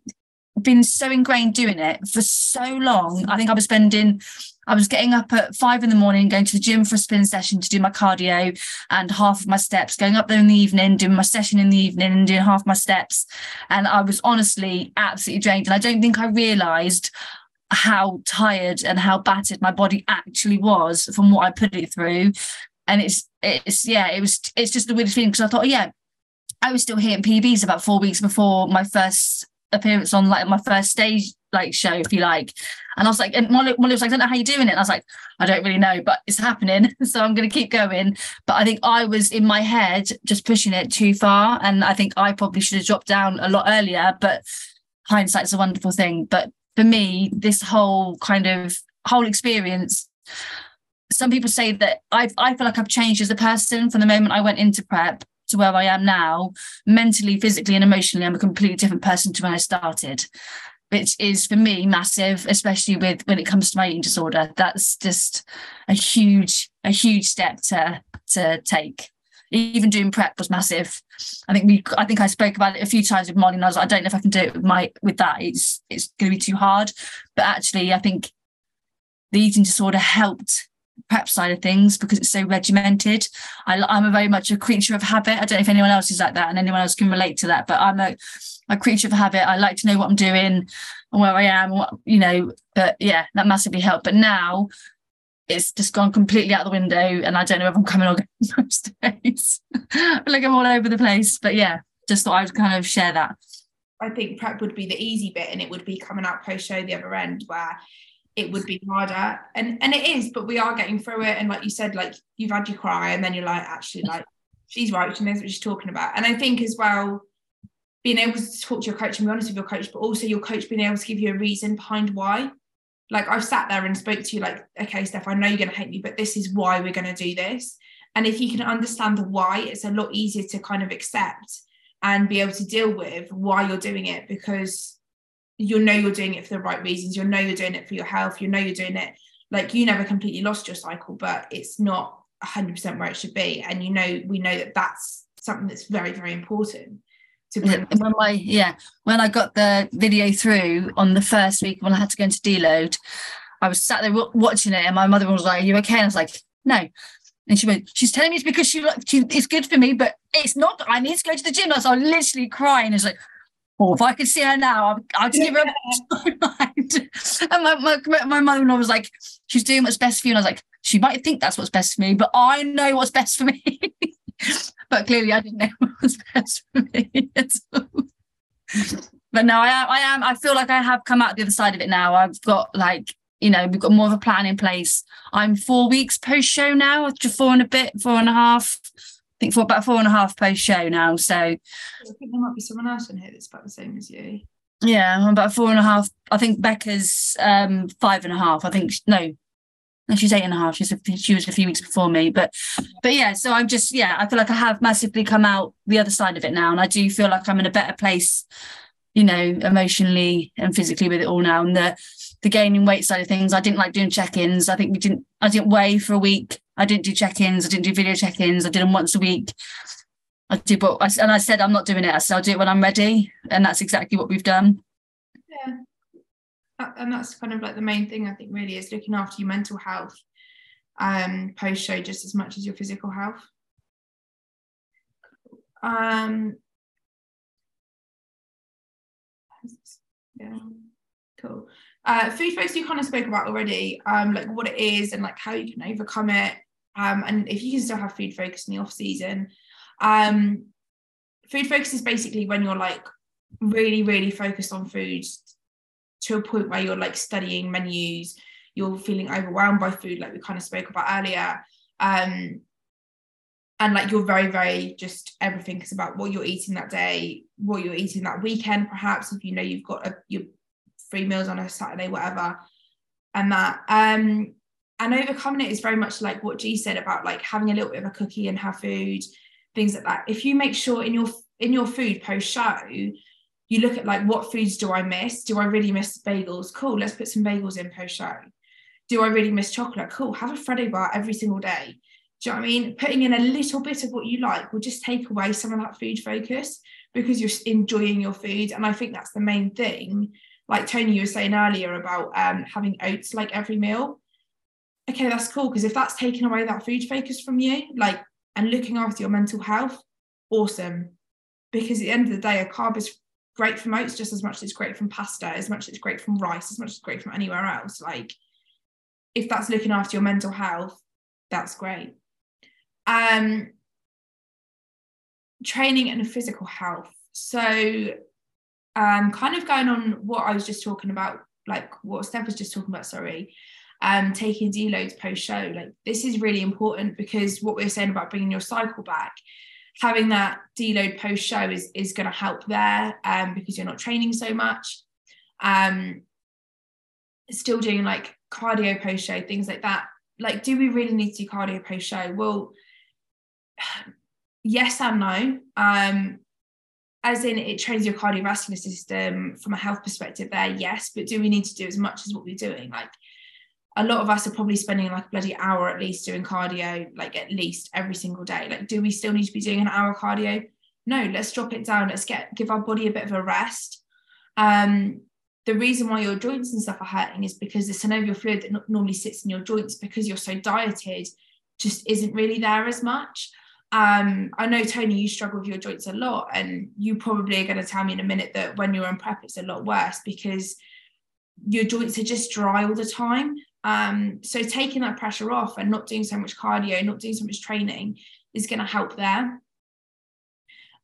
been so ingrained doing it for so long. I think I was spending, I was getting up at five in the morning, going to the gym for a spin session to do my cardio and half of my steps, going up there in the evening, doing my session in the evening and doing half my steps. And I was honestly absolutely drained. And I don't think I realized how tired and how battered my body actually was from what I put it through. And it's, it's, yeah, it was, it's just the weirdest feeling because I thought, oh, yeah, I was still hitting PBs about four weeks before my first appearance on like my first stage like show, if you like. And I was like, and Molly, Molly was like, I don't know how you're doing it. And I was like, I don't really know, but it's happening. So I'm going to keep going. But I think I was in my head just pushing it too far. And I think I probably should have dropped down a lot earlier. But hindsight's a wonderful thing. But for me, this whole kind of whole experience, some people say that I I feel like I've changed as a person from the moment I went into prep to where I am now, mentally, physically, and emotionally, I'm a completely different person to when I started. which is for me massive, especially with when it comes to my eating disorder. That's just a huge, a huge step to to take. Even doing prep was massive. I think we, I think I spoke about it a few times with Molly, and I was like, I don't know if I can do it with my with that. It's it's going to be too hard. But actually, I think the eating disorder helped prep side of things because it's so regimented. I, am a very much a creature of habit. I don't know if anyone else is like that and anyone else can relate to that, but I'm a, a creature of habit. I like to know what I'm doing and where I am, what, you know, but yeah, that massively helped. But now it's just gone completely out the window and I don't know if I'm coming or going most days. like I'm all over the place. But yeah, just thought I would kind of share that. I think prep would be the easy bit and it would be coming out post show the other end where it would be harder. And and it is but we are getting through it. And like you said like you've had your cry and then you're like actually like she's right. She knows what she's talking about. And I think as well being able to talk to your coach and be honest with your coach but also your coach being able to give you a reason behind why. Like I've sat there and spoke to you like okay Steph I know you're going to hate me but this is why we're going to do this. And if you can understand the why it's a lot easier to kind of accept and be able to deal with why you're doing it because you know you're doing it for the right reasons you know you're doing it for your health you know you're doing it like you never completely lost your cycle but it's not 100% where it should be and you know we know that that's something that's very very important to bring when my yeah when i got the video through on the first week when i had to go into deload i was sat there watching it and my mother was like are you okay and i was like no and she went, she's telling me it's because she, she it's good for me, but it's not. I need to go to the gym. I was literally crying. It's like, oh, if I could see her now, I'd, give her a mind. And my, my, my mother-in-law was like, she's doing what's best for you. And I was like, she might think that's what's best for me, but I know what's best for me. but clearly I didn't know what was best for me But no, I am, I am, I feel like I have come out the other side of it now. I've got like, you know, we've got more of a plan in place. I'm four weeks post show now, after four and a bit, four and a half think for about four and a half post show now. So I think there might be someone else in here that's about the same as you. Yeah, I'm about four and a half. I think Becca's um five and a half. I think no, no, she's eight and a half. She's a, she was a few weeks before me, but but yeah. So I'm just yeah. I feel like I have massively come out the other side of it now, and I do feel like I'm in a better place, you know, emotionally and physically with it all now. And the the gaining weight side of things, I didn't like doing check-ins. I think we didn't. I didn't weigh for a week I didn't do check-ins. I didn't do video check-ins. I did them once a week. I do, but I, and I said I'm not doing it. I said I'll do it when I'm ready, and that's exactly what we've done. Yeah, and that's kind of like the main thing I think really is looking after your mental health um, post show just as much as your physical health. Um, yeah, cool. Uh, food focus you kind of spoke about already, um, like what it is and like how you can overcome it. Um, and if you can still have food focus in the off season. Um, food focus is basically when you're like really, really focused on food to a point where you're like studying menus, you're feeling overwhelmed by food, like we kind of spoke about earlier. Um, and like you're very, very just everything is about what you're eating that day, what you're eating that weekend, perhaps if you know you've got a you're three meals on a Saturday, whatever, and that. Um, and overcoming it is very much like what G said about like having a little bit of a cookie and have food, things like that. If you make sure in your in your food post show, you look at like what foods do I miss? Do I really miss bagels? Cool, let's put some bagels in post show. Do I really miss chocolate? Cool, have a Freddo bar every single day. Do you know what I mean? Putting in a little bit of what you like will just take away some of that food focus because you're enjoying your food. And I think that's the main thing like Tony, you were saying earlier about um, having oats like every meal. Okay, that's cool because if that's taking away that food focus from you, like and looking after your mental health, awesome. Because at the end of the day, a carb is great from oats just as much as it's great from pasta, as much as it's great from rice, as much as it's great from anywhere else. Like, if that's looking after your mental health, that's great. Um, training and physical health. So um, kind of going on what I was just talking about, like what Steph was just talking about, sorry, um, taking deloads post show. Like this is really important because what we are saying about bringing your cycle back, having that deload post show is is going to help there um, because you're not training so much. Um, still doing like cardio post show, things like that. Like, do we really need to do cardio post show? Well, yes and no. Um, as in it trains your cardiovascular system from a health perspective there yes but do we need to do as much as what we're doing like a lot of us are probably spending like a bloody hour at least doing cardio like at least every single day. Like do we still need to be doing an hour cardio? No let's drop it down. Let's get give our body a bit of a rest. Um the reason why your joints and stuff are hurting is because the synovial fluid that normally sits in your joints because you're so dieted just isn't really there as much. Um, I know Tony, you struggle with your joints a lot, and you probably are going to tell me in a minute that when you're in prep, it's a lot worse because your joints are just dry all the time. Um, so taking that pressure off and not doing so much cardio, not doing so much training is going to help there.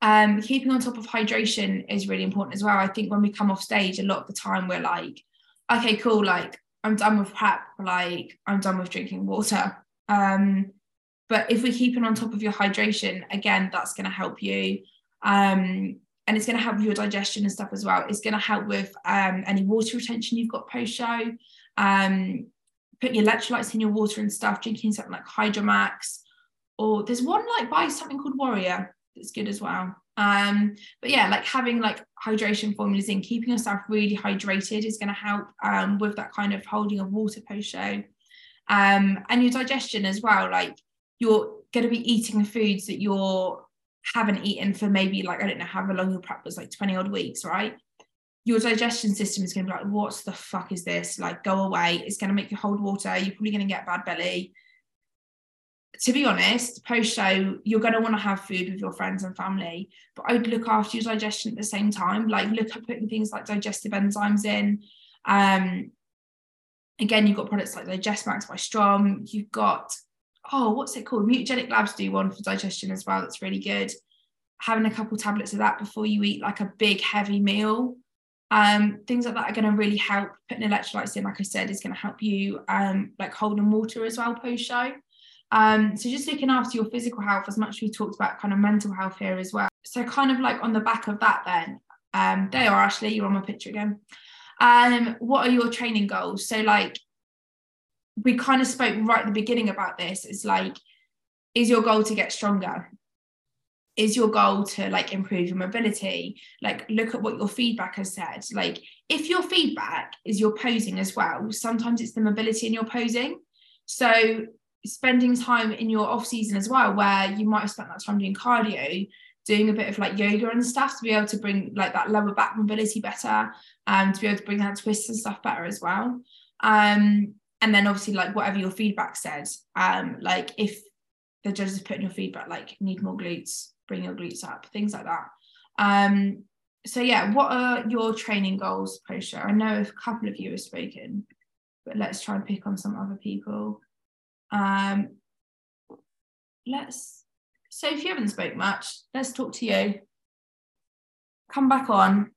Um, keeping on top of hydration is really important as well. I think when we come off stage, a lot of the time we're like, okay, cool, like I'm done with prep, like I'm done with drinking water. Um, but if we're keeping on top of your hydration, again, that's going to help you. Um, and it's going to help your digestion and stuff as well. It's going to help with um, any water retention you've got post show. Um, put your electrolytes in your water and stuff, drinking something like Hydromax. Or there's one like buy something called Warrior that's good as well. Um, but yeah, like having like hydration formulas in, keeping yourself really hydrated is going to help um, with that kind of holding of water post show. Um, and your digestion as well. Like you're going to be eating foods that you're haven't eaten for maybe like I don't know how long your prep was like 20 odd weeks, right? Your digestion system is going to be like, what the fuck is this? Like, go away. It's going to make you hold water. You're probably going to get bad belly. To be honest, post show, you're going to want to have food with your friends and family, but I'd look after your digestion at the same time. Like, look at putting things like digestive enzymes in. Um, again, you've got products like Digest Max by Strom. You've got oh, what's it called? Mutagenic Labs do one for digestion as well. That's really good. Having a couple tablets of that before you eat like a big heavy meal. Um, things like that are going to really help. Putting electrolytes in, like I said, is going to help you um, like holding water as well post show. Um, so just looking after your physical health as much as we talked about kind of mental health here as well. So kind of like on the back of that, then um, there you are, Ashley. You're on my picture again. Um, what are your training goals? So like we kind of spoke right at the beginning about this it's like is your goal to get stronger is your goal to like improve your mobility? Like look at what your feedback has said. Like if your feedback is your posing as well sometimes it's the mobility in your posing. So spending time in your off season as well where you might have spent that time doing cardio doing a bit of like yoga and stuff to be able to bring like that lower back mobility better and um, to be able to bring that twists and stuff better as well. Um and then obviously like whatever your feedback says um like if the judges put in your feedback like need more glutes bring your glutes up things like that um so yeah what are your training goals post show i know a couple of you have spoken but let's try and pick on some other people um let's so if you haven't spoke much let's talk to you come back on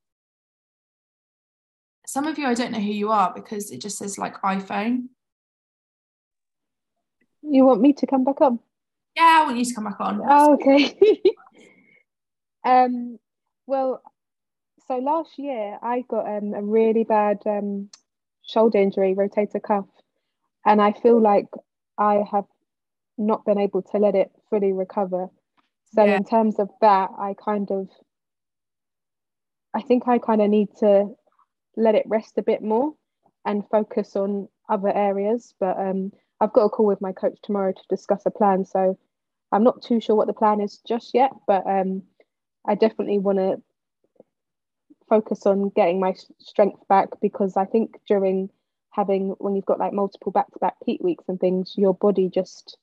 some of you, I don't know who you are because it just says like iPhone. You want me to come back on? Yeah, I want you to come back on. Oh, okay. um, well, so last year I got um, a really bad um, shoulder injury, rotator cuff, and I feel like I have not been able to let it fully recover. So yeah. in terms of that, I kind of, I think I kind of need to let it rest a bit more and focus on other areas. But um, I've got a call with my coach tomorrow to discuss a plan. So I'm not too sure what the plan is just yet, but um, I definitely want to focus on getting my strength back because I think during having when you've got like multiple back-to-back peak weeks and things, your body just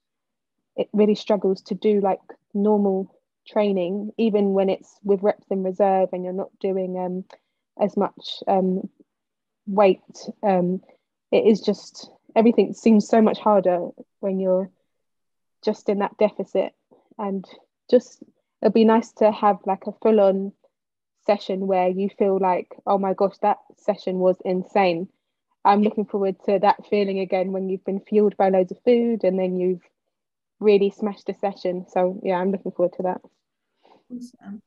it really struggles to do like normal training, even when it's with reps in reserve and you're not doing um, as much um, weight. Um, it is just everything seems so much harder when you're just in that deficit. And just it'd be nice to have like a full on session where you feel like, oh my gosh, that session was insane. I'm looking forward to that feeling again when you've been fueled by loads of food and then you've really smashed a session. So yeah, I'm looking forward to that. Awesome.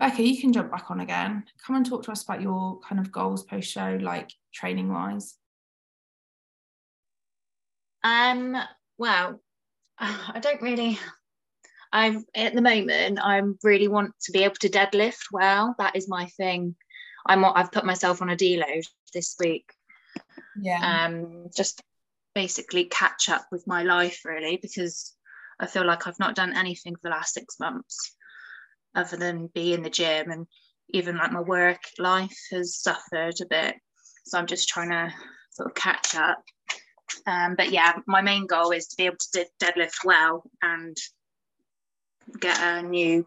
Becca, you can jump back on again. Come and talk to us about your kind of goals post show, like training wise. Um, well, I don't really, I've at the moment I really want to be able to deadlift well. That is my thing. I'm I've put myself on a deload this week. Yeah. Um, just basically catch up with my life really because I feel like I've not done anything for the last six months other than be in the gym and even like my work life has suffered a bit. So I'm just trying to sort of catch up. Um, but yeah, my main goal is to be able to deadlift well and get a new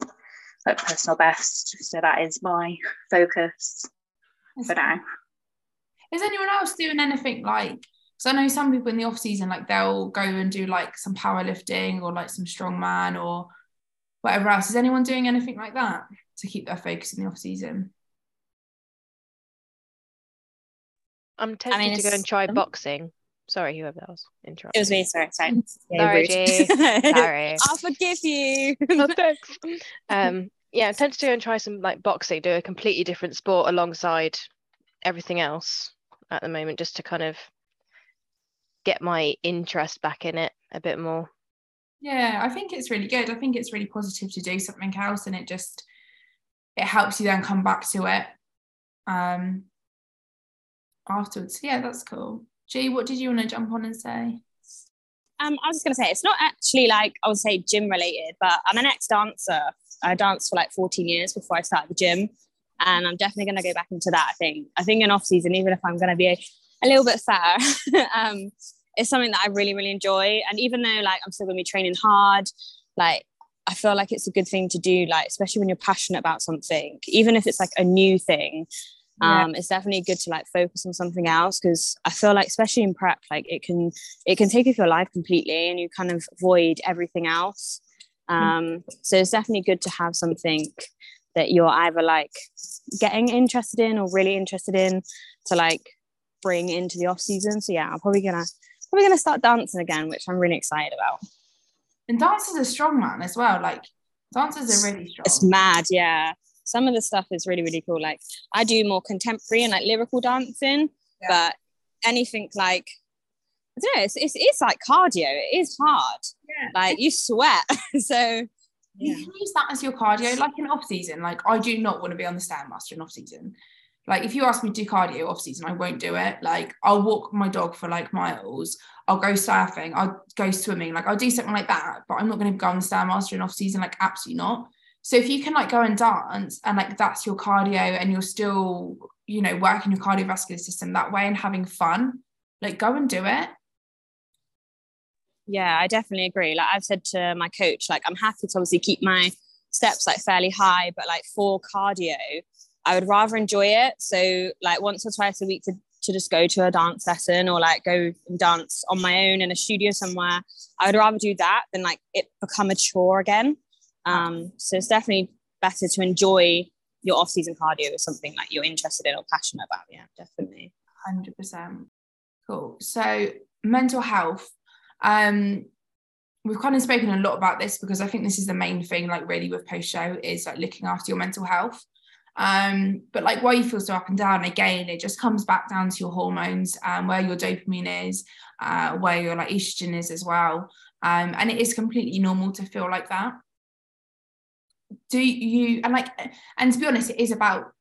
like personal best. So that is my focus for now. Is anyone else doing anything like? Because I know some people in the off season, like they'll go and do like some powerlifting or like some strongman or whatever else. Is anyone doing anything like that to keep their focus in the off season? I'm tempted I mean, to go and try boxing. Sorry, whoever that was. Interrupted. It was me. Sorry, sorry. Yeah, sorry, sorry. I'll forgive you. oh, thanks. Um, yeah, I'm tempted to go and try some like boxing, do a completely different sport alongside everything else at the moment, just to kind of get my interest back in it a bit more. Yeah, I think it's really good. I think it's really positive to do something else, and it just it helps you then come back to it um afterwards. Yeah, that's cool. G, what did you want to jump on and say? Um, I was just going to say it's not actually like I would say gym related, but I'm an ex dancer. I danced for like 14 years before I started the gym, and I'm definitely going to go back into that. I think. I think in off season, even if I'm going to be a, a little bit fatter, um, it's something that I really really enjoy. And even though like I'm still going to be training hard, like I feel like it's a good thing to do, like especially when you're passionate about something, even if it's like a new thing um yeah. it's definitely good to like focus on something else because i feel like especially in prep like it can it can take you your life completely and you kind of avoid everything else. Mm. um so it's definitely good to have something that you're either like getting interested in or really interested in to like bring into the off season. So yeah i'm probably gonna probably gonna start dancing again which i'm really excited about. And dance is a strong man as well. Like dancers are really strong. it's mad yeah some of the stuff is really really cool like i do more contemporary and like lyrical dancing yeah. but anything like I don't know, it's, it's, it's like cardio. It is hard. Yeah. Like you sweat. so you can use that as your cardio, like in off season. Like I do not want to be on the stairmaster in off season. Like if you ask me to do cardio off season, I won't do it. Like I'll walk my dog for like miles. I'll go surfing. I'll go swimming. Like I'll do something like that. But I'm not going to go on the stairmaster in off season. Like absolutely not. So if you can like go and dance and like that's your cardio and you're still, you know, working your cardiovascular system that way and having fun, like go and do it. Yeah, I definitely agree. Like I've said to my coach, like I'm happy to obviously keep my steps like fairly high, but like for cardio, I would rather enjoy it. So like once or twice a week to to just go to a dance lesson or like go and dance on my own in a studio somewhere. I would rather do that than like it become a chore again. Um, so it's definitely better to enjoy your off-season cardio or something like you're interested in or passionate about. Yeah, definitely. Hundred percent. Cool. So mental health. Um, we've kind of spoken a lot about this because I think this is the main thing, like really with post show, is like looking after your mental health. Um, but like why you feel so up and down, again, it just comes back down to your hormones, um, where your dopamine is, uh, where your like estrogen is as well. Um, and it is completely normal to feel like that do you and like and to be honest it is about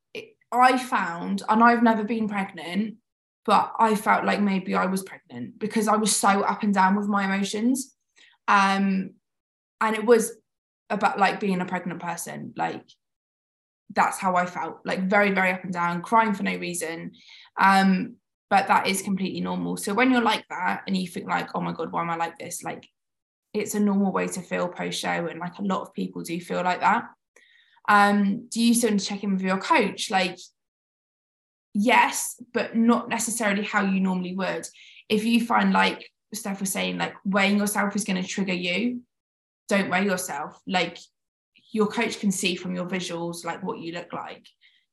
i found and i've never been pregnant but i felt like maybe i was pregnant because i was so up and down with my emotions. Um and it was about like being a pregnant person like that's how i felt like very very up and down crying for no reason. Um but that is completely normal. So when you're like that and you think like oh my god why am i like this? Like it's a normal way to feel post show and like a lot of people do feel like that. Um do you still need to check in with your coach? Like yes but not necessarily how you normally would. If you find like Steph was saying like weighing yourself is going to trigger you don't weigh yourself. Like your coach can see from your visuals like what you look like.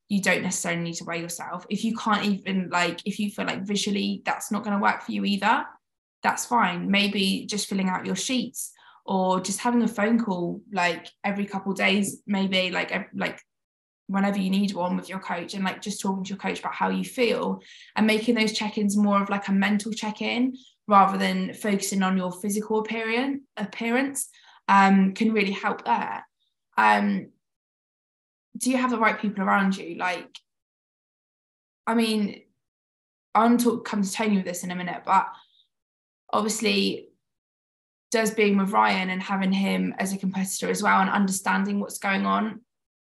You don't necessarily need to weigh yourself. If you can't even like if you feel like visually that's not going to work for you either that's fine. Maybe just filling out your sheets or just having a phone call like every couple days, maybe like like whenever you need one with your coach and like just talking to your coach about how you feel and making those check-ins more of like a mental check-in rather than focusing on your physical appearance appearance um, can really help there. Um, do you have the right people around you? Like, I mean, I'm talk come to Tony with this in a minute, but obviously does being with Ryan and having him as a competitor as well and understanding what's going on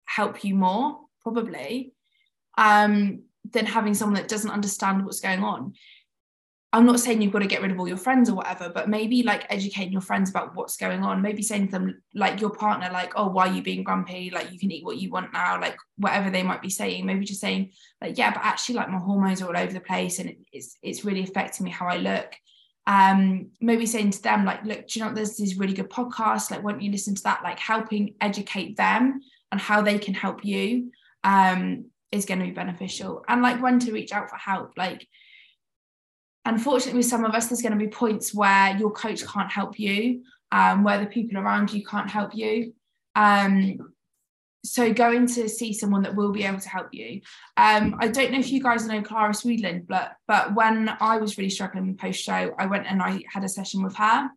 help you more probably um, than having someone that doesn't understand what's going on. I'm not saying you've got to get rid of all your friends or whatever, but maybe like educating your friends about what's going on. Maybe saying to them, like your partner, like, oh, why are you being grumpy? Like, you can eat what you want now, like, whatever they might be saying. Maybe just saying, like, yeah, but actually, like, my hormones are all over the place and it's it's really affecting me how I look. Um, maybe saying to them, like, look, do you know there's this really good podcast? Like, why don't you listen to that? Like, helping educate them and how they can help you um, is going to be beneficial. And like, when to reach out for help, like unfortunately with some of us there's going to be points where your coach can't help you um, where the people around you can't help you um, so going to see someone that will be able to help you um, i don't know if you guys know clara swedland but but when i was really struggling with post show i went and i had a session with her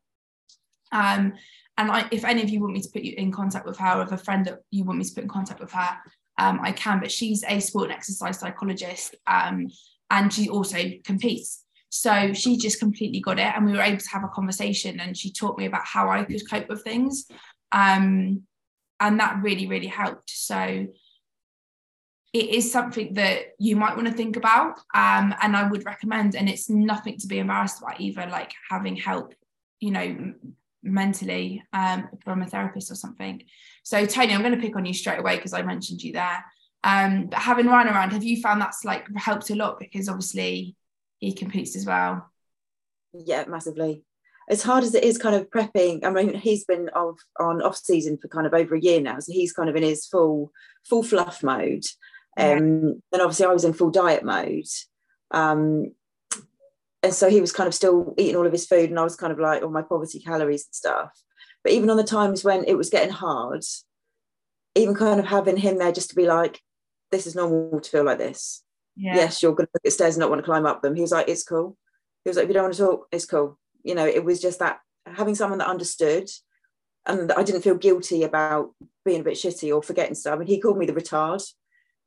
um, and I, if any of you want me to put you in contact with her or if a friend that you want me to put in contact with her um, i can but she's a sport and exercise psychologist um, and she also competes so she just completely got it. And we were able to have a conversation and she taught me about how I could cope with things. Um, and that really, really helped. So it is something that you might want to think about. Um, and I would recommend, and it's nothing to be embarrassed about either, like having help, you know, mentally um, from a therapist or something. So Tony, I'm going to pick on you straight away because I mentioned you there. Um, but having Ryan around, have you found that's like helped a lot? Because obviously he competes as well. Yeah, massively. As hard as it is kind of prepping, I mean, he's been off on off season for kind of over a year now. So he's kind of in his full full fluff mode. Yeah. Um, then obviously I was in full diet mode. Um, and so he was kind of still eating all of his food and I was kind of like all my poverty calories and stuff. But even on the times when it was getting hard, even kind of having him there just to be like, this is normal to feel like this yeah. yes, you're going to look at stairs and not want to climb up them. He was like, it's cool. He was like, if you don't want to talk, it's cool. You know, it was just that having someone that understood and I didn't feel guilty about being a bit shitty or forgetting stuff. And he called me the retard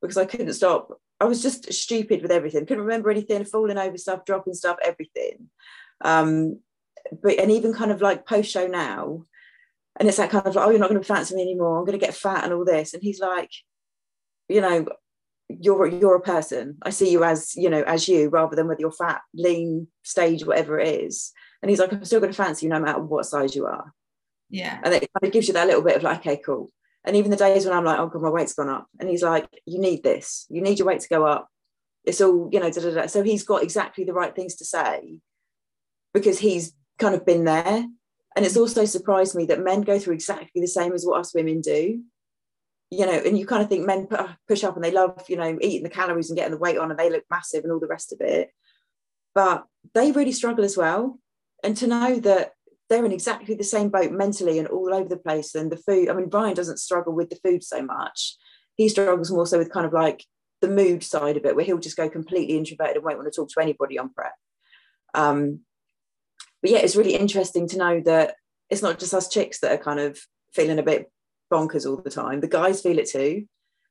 because I couldn't stop. I was just stupid with everything. Couldn't remember anything, falling over stuff, dropping stuff, everything. Um, but and even kind of like post show now, and it's that kind of like, oh, you're not going to fancy me anymore. I'm going to get fat and all this. And he's like, you know, you're you're a person i see you as you know as you rather than with your fat lean stage whatever it is and he's like i'm still going to fancy you no matter what size you are. Yeah. And it kind of gives you that little bit of like okay cool. And even the days when i'm like oh god my weight's gone up. And he's like you need this. You need your weight to go up. It's all you know da, da, da. so he's got exactly the right things to say because he's kind of been there. And it's also surprised me that men go through exactly the same as what us women do. You know, and you kind of think men push up and they love, you know, eating the calories and getting the weight on and they look massive and all the rest of it. But they really struggle as well. And to know that they're in exactly the same boat mentally and all over the place. And the food, I mean, Brian doesn't struggle with the food so much. He struggles more so with kind of like the mood side of it, where he'll just go completely introverted and won't want to talk to anybody on prep. Um, but yeah, it's really interesting to know that it's not just us chicks that are kind of feeling a bit bonkers all the time. The guys feel it too.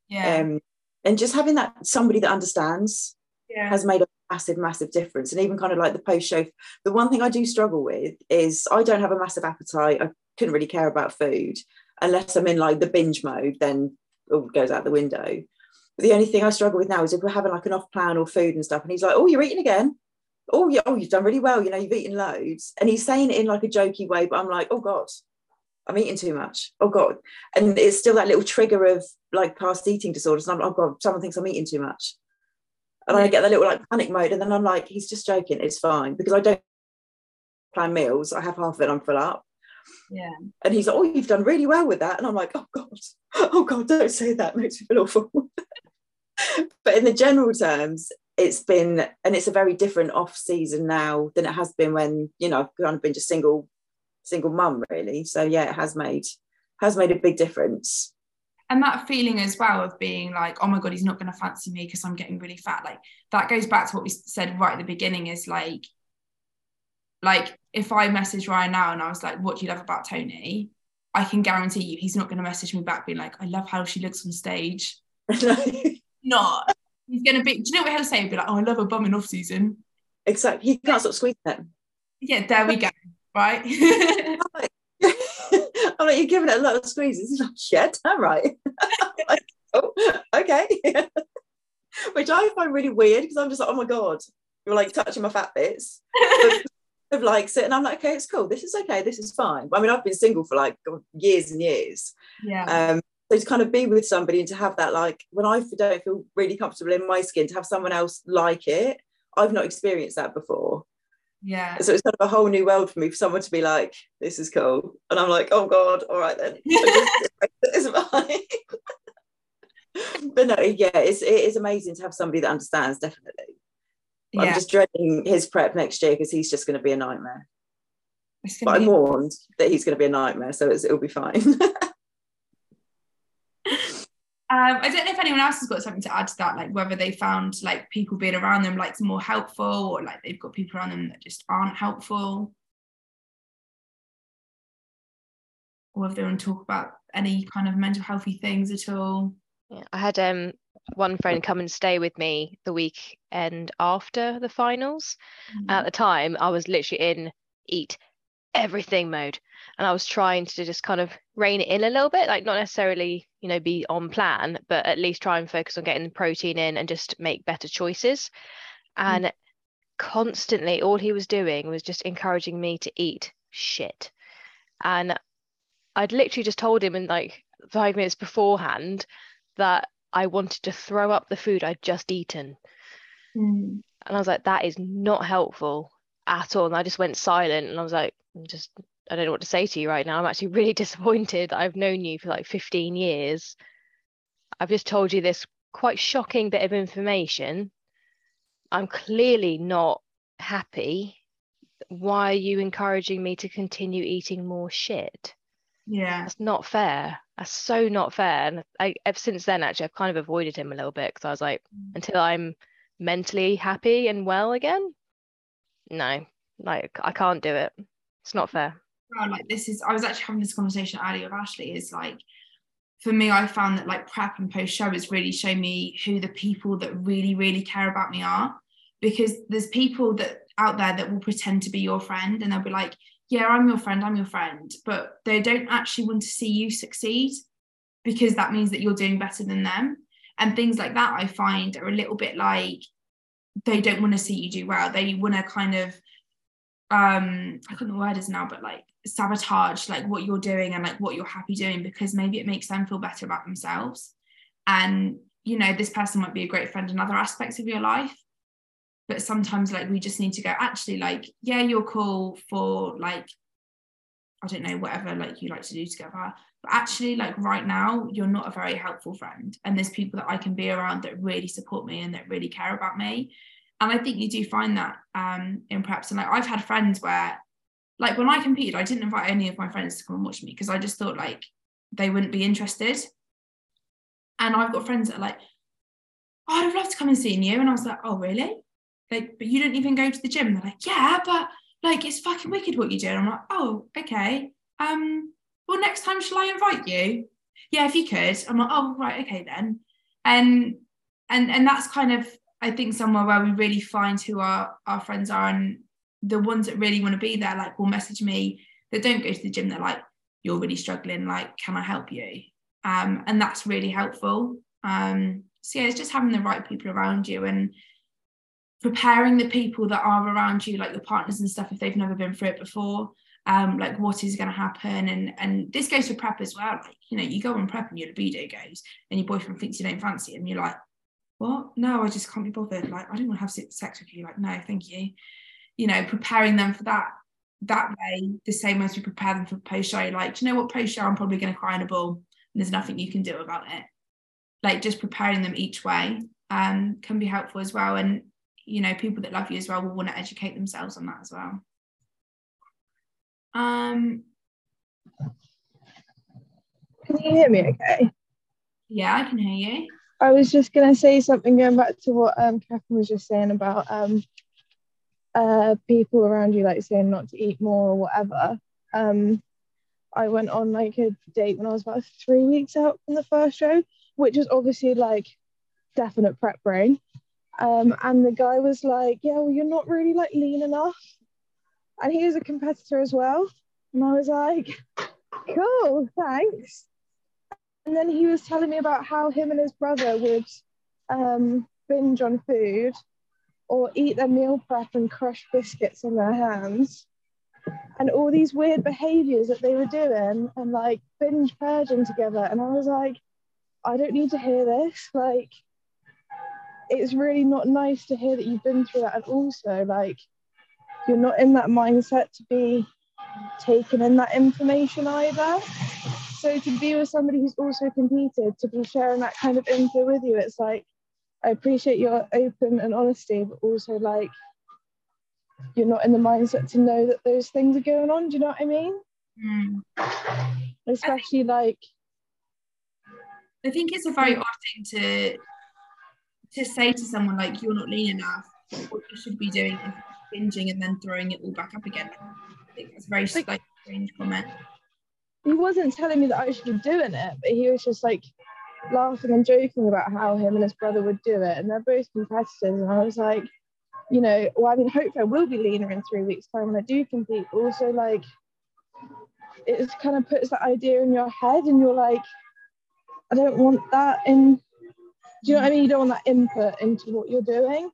Yeah. Um, and just having that somebody that understands yeah. has made a massive, massive difference. And even kind of like the post show, the one thing I do struggle with is I don't have a massive appetite. I couldn't really care about food unless I'm in like the binge mode, then oh, it goes out the window. But the only thing I struggle with now is if we're having like an off plan or food and stuff, and he's like, "Oh, you're eating again." Oh, yeah, oh, you've done really well. You know, you've eaten loads, and he's saying it in like a jokey way, but I'm like, "Oh God, I'm eating too much. Oh God. And it's still that little trigger of like past eating disorders. And I'm oh God, someone thinks I'm eating too much. And I get that little like panic mode. And then I'm like, he's just joking. It's fine. Because I don't plan meals. I have half of it, I'm full up. Yeah. And he's like, oh, you've done really well with that. And I'm like, oh God, oh God, don't say that. It makes me feel awful. but in the general terms, it's been, and it's a very different off season now than it has been when, you know, I've kind of been just single single mum really so yeah it has made has made a big difference and that feeling as well of being like oh my god he's not going to fancy me because i'm getting really fat like that goes back to what we said right at the beginning is like like if i message ryan now and i was like what do you love about tony I can guarantee you he's not going to message me back being like, I love how she looks on stage. not. He's going to be, do you know what he'll say? He'll be like, oh, I love her bum in off season. Exactly. He can't stop squeezing it. Yeah, there we go. Right. I'm like, you're giving it a lot of squeezes. He's like, yeah, damn right. like, oh, okay. Which I find really weird because I'm just like, oh my God, you're like touching my fat bits. of likes it and I'm like okay it's cool this is okay this is fine I mean I've been single for like years and years yeah um so to kind of be with somebody and to have that like when I don't feel really comfortable in my skin to have someone else like it I've not experienced that before yeah so it's kind of a whole new world for me for someone to be like this is cool and I'm like oh god all right then it's fine but no yeah it's it is amazing to have somebody that understands definitely yeah. I'm just dreading his prep next year because he's just going to be a nightmare. But I'm warned that he's going to be a nightmare, so it'll be fine. Um, I don't know if anyone else has got something to add to that, like whether they found like people being around them like more helpful, or like they've got people around them that just aren't helpful, or if they want to talk about any kind of mental healthy things at all. Yeah, I had um one friend come and stay with me the weekend after the finals. Mm-hmm. At the time, I was literally in eat everything mode, and I was trying to just kind of rein it in a little bit, like not necessarily you know be on plan, but at least try and focus on getting the protein in and just make better choices. Mm-hmm. And constantly, all he was doing was just encouraging me to eat shit, and I'd literally just told him in like five minutes beforehand that I wanted to throw up the food I'd just eaten. Mm. And I was like, that is not helpful at all. And I just went silent and I was like, I'm just, I don't know what to say to you right now. I'm actually really disappointed. I've known you for like 15 years. I've just told you this quite shocking bit of information. I'm clearly not happy. Why are you encouraging me to continue eating more shit? Yeah. That's not fair. That's so not fair. And I, ever since then, actually, I've kind of avoided him a little bit because I was like, mm. until I'm mentally happy and well again, no, like I can't do it. It's not fair. Like this is, I was actually having this conversation earlier with Ashley. Is like, for me, I found that like prep and post show has really shown me who the people that really, really care about me are. Because there's people that out there that will pretend to be your friend and they'll be like, yeah, I'm your friend, I'm your friend, but they don't actually want to see you succeed because that means that you're doing better than them. And things like that, I find are a little bit like they don't want to see you do well. They want to kind of, um, I know the word is now, but like sabotage like what you're doing and like what you're happy doing because maybe it makes them feel better about themselves. And, you know, this person might be a great friend in other aspects of your life, but sometimes like we just need to go actually like yeah you're cool for like I don't know whatever like you like to do together but actually like right now you're not a very helpful friend and there's people that I can be around that really support me and that really care about me and I think you do find that um in preps and like I've had friends where like when I competed I didn't invite any of my friends to come and watch me because I just thought like they wouldn't be interested and I've got friends that are like oh, I'd have loved to come and see you and I was like oh really like, but you don't even go to the gym. They're like, yeah, but like it's fucking wicked what you do. And I'm like, oh, okay. Um, well, next time shall I invite you? Yeah, if you could. I'm like, oh, right, okay then. And and and that's kind of I think somewhere where we really find who our our friends are and the ones that really want to be there, like will message me that don't go to the gym. They're like, you're really struggling. Like, can I help you? Um, and that's really helpful. Um, so yeah, it's just having the right people around you and preparing the people that are around you like your partners and stuff if they've never been through it before um like what is going to happen and and this goes for prep as well like you know you go on prep and your libido goes and your boyfriend thinks you don't fancy him you're like what? No i just can't be bothered. Like i don't want to have sex with you. Like no thank you. You know preparing them for that that way the same as we prepare them for post show like do you know what? Post show i'm probably going to cry in a ball and there's nothing you can do about it. Like just preparing them each way um can be helpful as well. And you know people that love you as well will want to educate themselves on that as well. Um can you hear me okay? Yeah i can hear you i was just going to say something going back to what um catherine was just saying about um uh people around you like saying not to eat more or whatever um I went on like a date when I was about three weeks out from the first show, which was obviously like definite prep brain. Um, and the guy was like, Yeah, well, you're not really like lean enough. And he was a competitor as well. And I was like, Cool, thanks. And then he was telling me about how him and his brother would um, binge on food or eat their meal prep and crush biscuits in their hands and all these weird behaviors that they were doing and like binge purging together. And I was like, I don't need to hear this. Like, it's really not nice to hear that you've been through that. And also, like, you're not in that mindset to be taking in that information either. So to be with somebody who's also competed, to be sharing that kind of info with you, it's like, I appreciate your open and honesty, but also like you're not in the mindset to know that those things are going on. Do you know what I mean? Mm. Especially I think, like I think it's a very odd thing to to say to someone like you're not lean enough. What you should be doing is binging and then throwing it all back up again. I think that's a very like, strange comment. He wasn't telling me that I should be doing it, but he was just like laughing and joking about how him and his brother would do it, and they're both competitors. And I was like, you know, well, I mean, hopefully I will be leaner in three weeks' time when I do compete. Also, like, it kind of puts that idea in your head, and you're like, I don't want that in. Do you know what I mean? You don't want that input into what you're doing.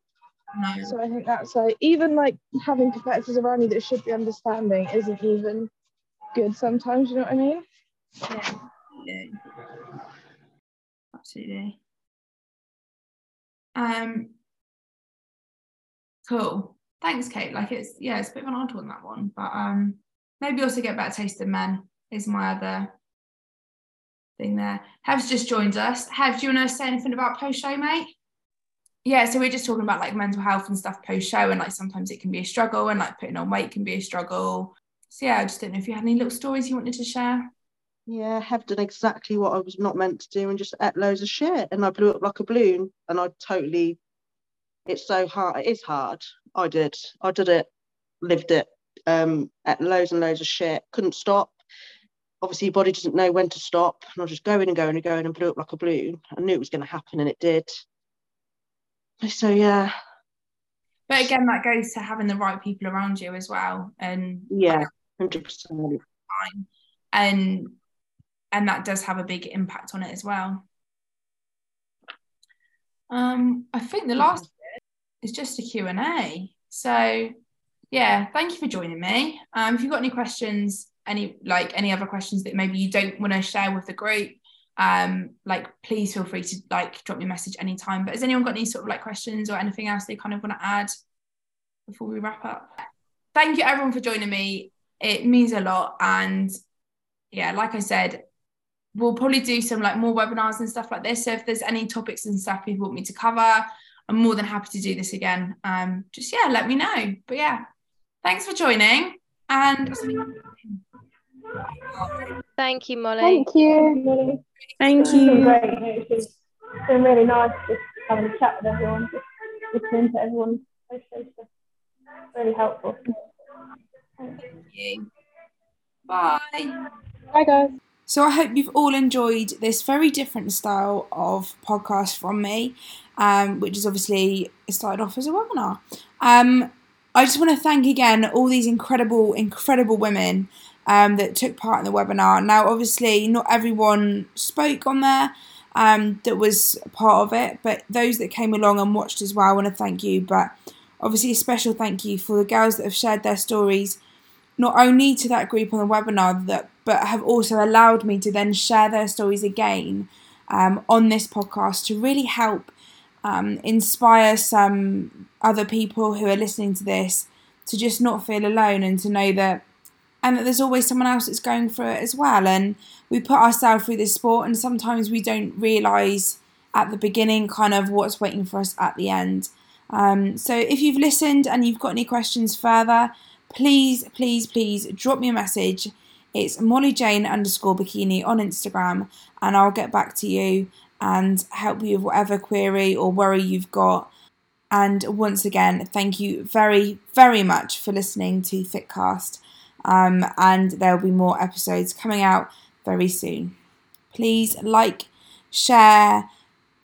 No. So I think that's like even like having competitors around you that should be understanding isn't even good sometimes. You know what I mean? Yeah. yeah. Absolutely. Um, Cool. Thanks, Kate. Like it's yeah, it's a bit of an odd one that one, but um, maybe also get better taste in men is my other thing there. Hav's just joined us. Have, do you want to say anything about post show, mate? Yeah, so we're just talking about like mental health and stuff post show, and like sometimes it can be a struggle, and like putting on weight can be a struggle. So yeah, I just don't know if you had any little stories you wanted to share. Yeah, I have done exactly what I was not meant to do and just ate loads of shit, and I blew up like a balloon, and I totally it's so hard. It is hard. I did. I did it, lived it, um, at loads and loads of shit. Couldn't stop. Obviously, your body doesn't know when to stop. And I was just going and going and going and blew up like a balloon. I knew it was going to happen and it did. So, yeah. But again, that goes to having the right people around you as well. And yeah, 100%. And and that does have a big impact on it as well. Um, I think the last is just a Q&A. So yeah, thank you for joining me. Um, if you've got any questions, any like any other questions that maybe you don't want to share with the group, um, like please feel free to like drop me a message anytime. But has anyone got any sort of like questions or anything else they kind of want to add before we wrap up? Thank you everyone for joining me. It means a lot. And yeah, like I said, we'll probably do some like more webinars and stuff like this. So if there's any topics and stuff you want me to cover, I'm more than happy to do this again. Um, just yeah, let me know. But yeah, thanks for joining. And thank you, Molly. Thank you, Molly. Thank you. Great. It's been really nice just having a chat with everyone, just listening to everyone. Really helpful. Thank you. Bye. Bye, guys. So I hope you've all enjoyed this very different style of podcast from me um, which is obviously started off as a webinar. Um, I just want to thank again all these incredible, incredible women um, that took part in the webinar. Now, obviously, not everyone spoke on there um, that was part of it, but those that came along and watched as well, I want to thank you. But obviously, a special thank you for the girls that have shared their stories, not only to that group on the webinar, that but have also allowed me to then share their stories again um, on this podcast to really help um, inspire some other people who are listening to this to just not feel alone and to know that and that there's always someone else that's going through it as well. And we put ourselves through this sport and sometimes we don't realize at the beginning kind of what's waiting for us at the end. Um, so if you've listened and you've got any questions further please please please drop me a message it's molly jayne underscore bikini on instagram and i'll get back to you and help you with whatever query or worry you've got. And once again, thank you very, very much for listening to Thickcast. um, and there will be more episodes coming out very soon. Please like, share,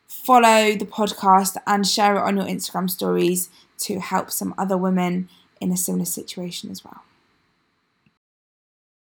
follow the podcast, and share it on your Instagram stories to help some other women in a similar situation as well.